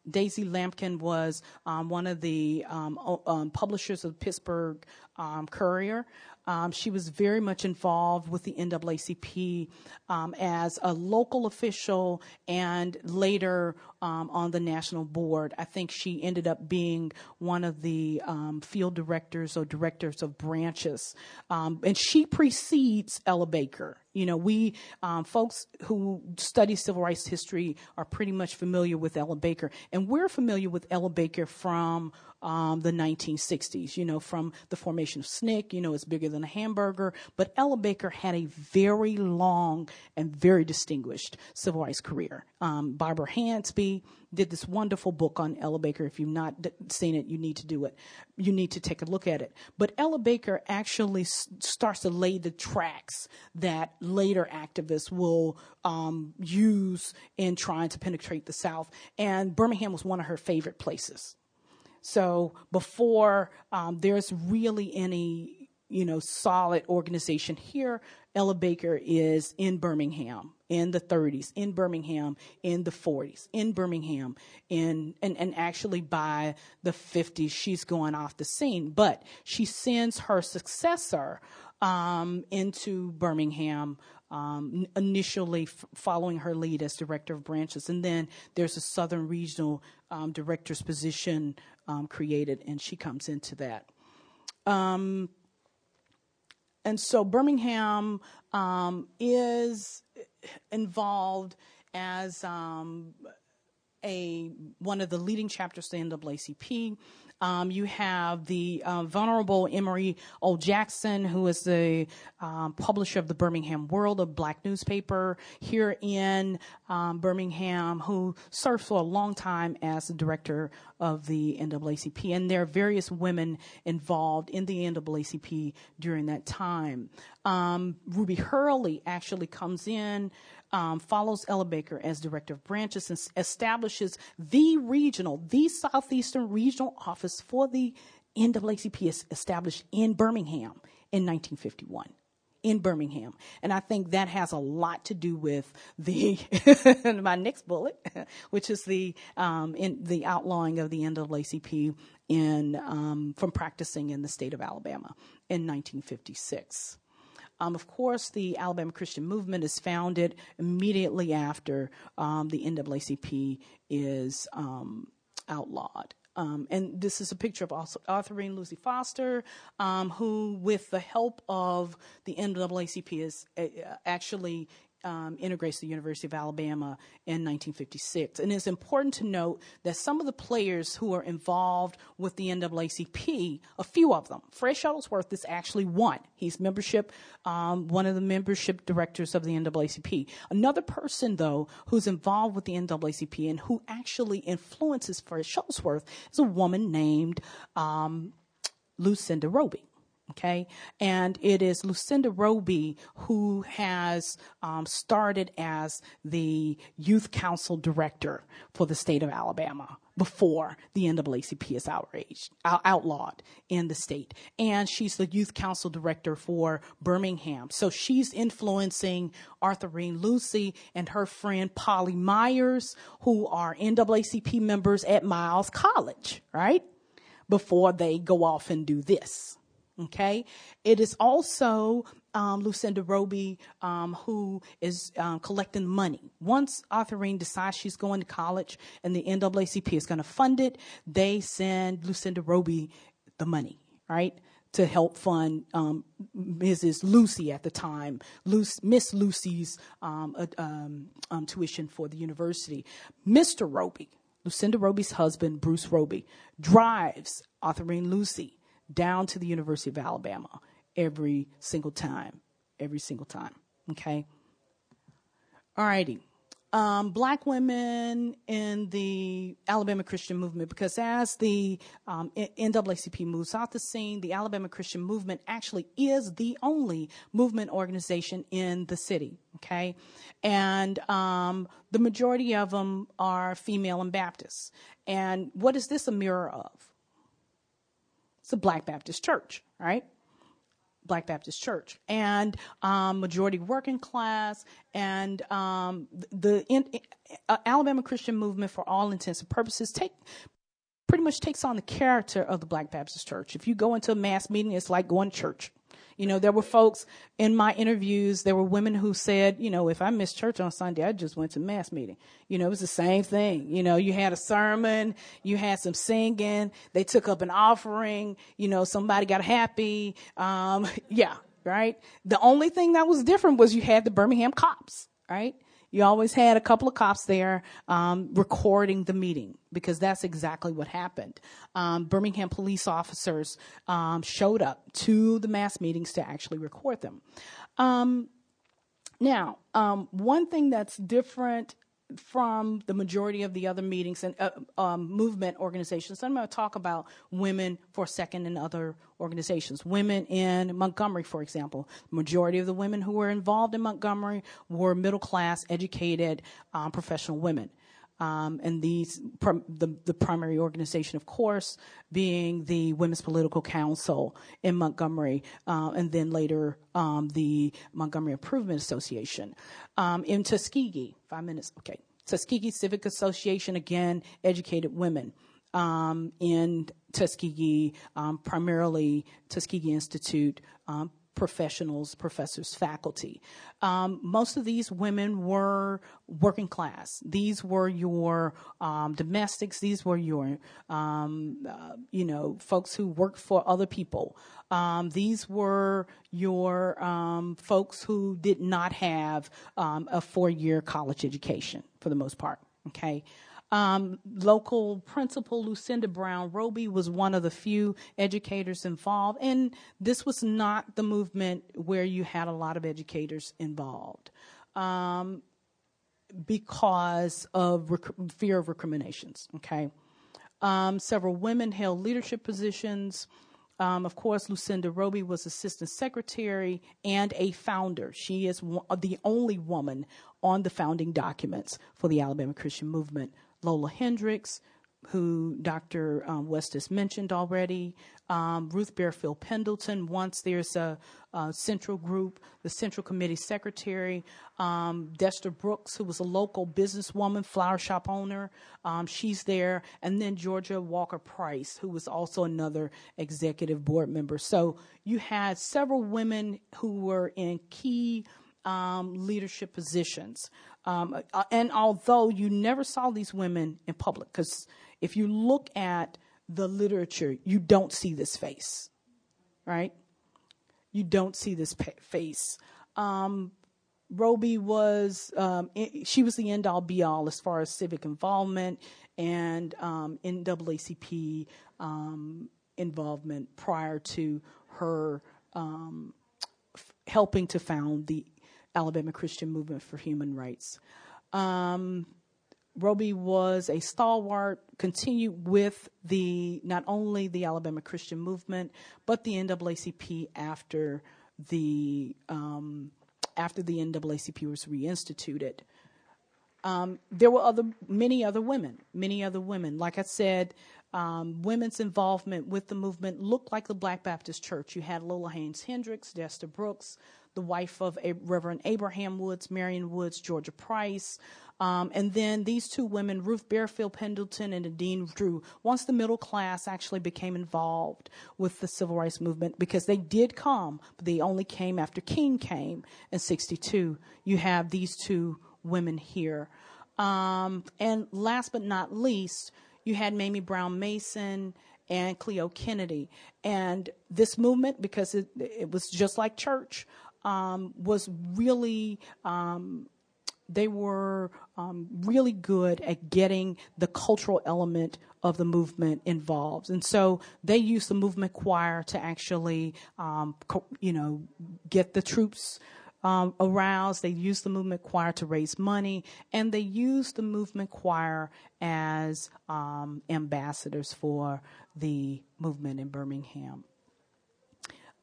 Daisy Lampkin was um, one of the um, um, publishers of Pittsburgh um, Courier. Um, she was very much involved with the NAACP um, as a local official and later um, on the national board. I think she ended up being one of the um, field directors or directors of branches. Um, and she precedes Ella Baker. You know, we um, folks who study civil rights history are pretty much familiar with Ella Baker, and we're familiar with Ella Baker from um, the 1960s, you know, from the formation of SNCC, you know, it's bigger than a hamburger. But Ella Baker had a very long and very distinguished civil rights career. Um, Barbara Ransby did this wonderful book on Ella Baker. If you've not d- seen it, you need to do it. You need to take a look at it. But Ella Baker actually s- starts to lay the tracks that later activists will um, use in trying to penetrate the South. And Birmingham was one of her favorite places. So before um, there's really any, you know, solid organization here, Ella Baker is in Birmingham in the 30s, in Birmingham in the 40s, in Birmingham in and, and actually by the 50s she's going off the scene. But she sends her successor um, into Birmingham um, initially f- following her lead as director of branches. And then there's a Southern Regional um, Director's position um, created, and she comes into that. Um, and so Birmingham um, is involved as um, a one of the leading chapters of the NAACP. Um, you have the uh, venerable Emory O. Jackson, who is the um, publisher of the Birmingham World, a black newspaper here in um, Birmingham, who served for a long time as the director of the NAACP. And there are various women involved in the NAACP during that time. Um, Ruby Hurley actually comes in um, follows Ella Baker as director of branches and establishes the regional, the Southeastern Regional Office for the NAACP established in Birmingham in 1951 in Birmingham. And I think that has a lot to do with the my next bullet, which is the um, in the outlawing of the NAACP in um, from practicing in the state of Alabama in 1956. Um, of course, the Alabama Christian Movement is founded immediately after um, the NAACP is um, outlawed. Um, and this is a picture of Autherine Lucy Foster, um, who, with the help of the NAACP, is uh, actually um, integrates the University of Alabama in 1956. And it's important to note that some of the players who are involved with the NAACP, a few of them, Fred Shuttlesworth is actually one. He's membership, um, one of the membership directors of the NAACP. Another person, though, who's involved with the NAACP and who actually influences Fred Shuttlesworth is a woman named um, Lucinda Roby. Okay, and it is Lucinda Roby who has um, started as the youth council director for the state of Alabama before the NAACP is outraged, outlawed in the state. And she's the youth council director for Birmingham. So she's influencing Autherine Lucy and her friend Polly Myers, who are NAACP members at Miles College, right? Before they go off and do this. Okay. It is also um, Lucinda Roby um, who is um, collecting money. Once Autherine decides she's going to college and the NAACP is going to fund it, they send Lucinda Roby the money, right? To help fund um, Mrs. Lucy at the time, Miss Lucy's um, uh, um, tuition for the university. Mr. Roby, Lucinda Roby's husband, Bruce Roby, drives Autherine Lucy down to the University of Alabama every single time. Every single time. Okay? All righty. Um, black women in the Alabama Christian movement, because as the um, NAACP moves out the scene, the Alabama Christian movement actually is the only movement organization in the city. Okay, and um, the majority of them are female and Baptists. And what is this a mirror of? It's a Black Baptist church, right? Black Baptist Church, and um, majority working class, and um, the in, uh, Alabama Christian movement, for all intents and purposes, take pretty much takes on the character of the Black Baptist Church. If you go into a mass meeting, it's like going to church. You know, there were folks in my interviews, there were women who said, you know, if I missed church on Sunday, I just went to mass meeting. You know, it was the same thing. You know, you had a sermon, you had some singing, they took up an offering, you know, somebody got happy. Um, yeah, right? The only thing that was different was you had the Birmingham cops, right? You always had a couple of cops there um, recording the meeting because that's exactly what happened. Um, Birmingham police officers um, showed up to the mass meetings to actually record them. Um, now, um, one thing that's different from the majority of the other meetings and uh, um, movement organizations. I'm going to talk about women for a second in other organizations. Women in Montgomery, for example, majority of the women who were involved in Montgomery were middle class, educated, um, professional women. Um, and these the, the primary organization, of course, being the Women's Political Council in Montgomery, uh, and then later um, the Montgomery Improvement Association. Um, in Tuskegee, five minutes, okay. Tuskegee Civic Association, again, educated women. Um, in Tuskegee, um, primarily Tuskegee Institute, um, professionals, professors, faculty. Um, most of these women were working class. These were your um, domestics. These were your, um, uh, you know, folks who worked for other people. Um, these were your um, folks who did not have um, a four-year college education for the most part. Okay. Um, local principal Lucinda Brown Roby was one of the few educators involved, and this was not the movement where you had a lot of educators involved um, because of rec- fear of recriminations. Okay, um, several women held leadership positions. Um, of course, Lucinda Roby was assistant secretary and a founder. She is one, the only woman on the founding documents for the Alabama Christian Movement Lola Hendricks, who Dr. Um, West has mentioned already. Um, Ruth Bearfield Pendleton. Once there's a, a, central group, the Central Committee Secretary, um, Dester Brooks, who was a local businesswoman, flower shop owner. Um, she's there. And then Georgia Walker Price, who was also another executive board member. So you had several women who were in key um, leadership positions. Um, uh, and although you never saw these women in public, because if you look at the literature, you don't see this face, right? You don't see this face. Um, Roby was, um, she was the end all be all as far as civic involvement and um, NAACP um, involvement prior to her um, f- helping to found the Alabama Christian Movement for Human Rights. Um, Roby was a stalwart, continued with the not only the Alabama Christian Movement, but the NAACP after the um, after the NAACP was reinstituted. Um, there were other many other women, many other women. Like I said, um, women's involvement with the movement looked like the Black Baptist Church. You had Lola Haynes Hendricks, Dester Brooks, the wife of a- Reverend Abraham Woods, Marion Woods, Georgia Price. Um, and then these two women, Ruth Bearfield Pendleton and Nadine Drew, once the middle class actually became involved with the civil rights movement, because they did come, but they only came after King came in 62. You have these two women here. Um, and last but not least, you had Mamie Brown Mason and Cleo Kennedy. And this movement, because it, it was just like church, um, was really um, they were um, really good at getting the cultural element of the movement involved. And so they used the movement choir to actually, um, co- you know, get the troops um, aroused. They used the movement choir to raise money, and they used the movement choir as um, ambassadors for the movement in Birmingham.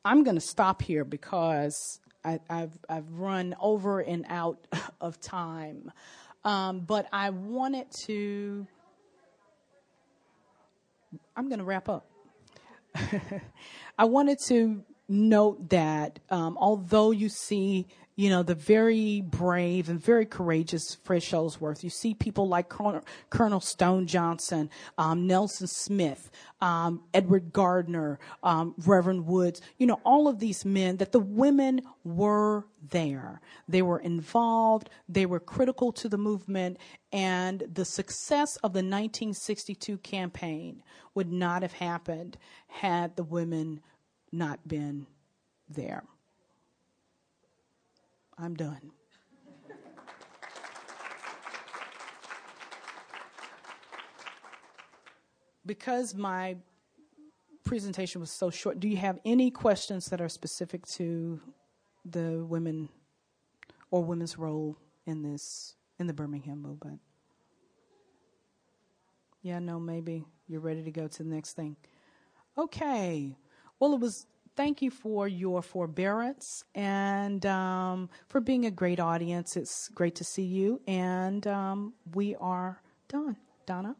I'm going to stop here because I, have I've run over and out of time. Um, but I wanted to, I'm going to wrap up. I wanted to note that um, although you see you know, the very brave and very courageous Fred Shuttlesworth. You see people like Colonel, Colonel Stone Johnson, um, Nelson Smith, um, Edward Gardner, um, Reverend Woods, you know, all of these men that the women were there. They were involved. They were critical to the movement and the success of the 1962 campaign would not have happened had the women not been there. I'm done. because my presentation was so short, do you have any questions that are specific to the women or women's role in this in the Birmingham movement? Yeah, no, maybe you're ready to go to the next thing. Okay. Well, it was thank you for your forbearance and um, for being a great audience. It's great to see you, and um, we are done. Donna?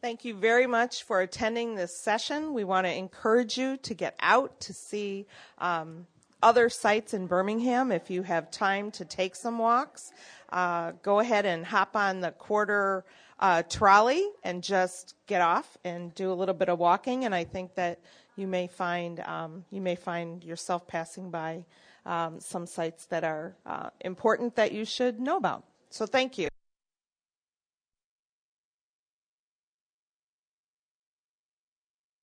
Thank you very much for attending this session. We want to encourage you to get out to see um, other sites in Birmingham if you have time to take some walks. Uh, go ahead and hop on the quarter uh, trolley and just get off and do a little bit of walking. And I think that you may find um, you may find yourself passing by um, some sites that are uh, important that you should know about. So thank you.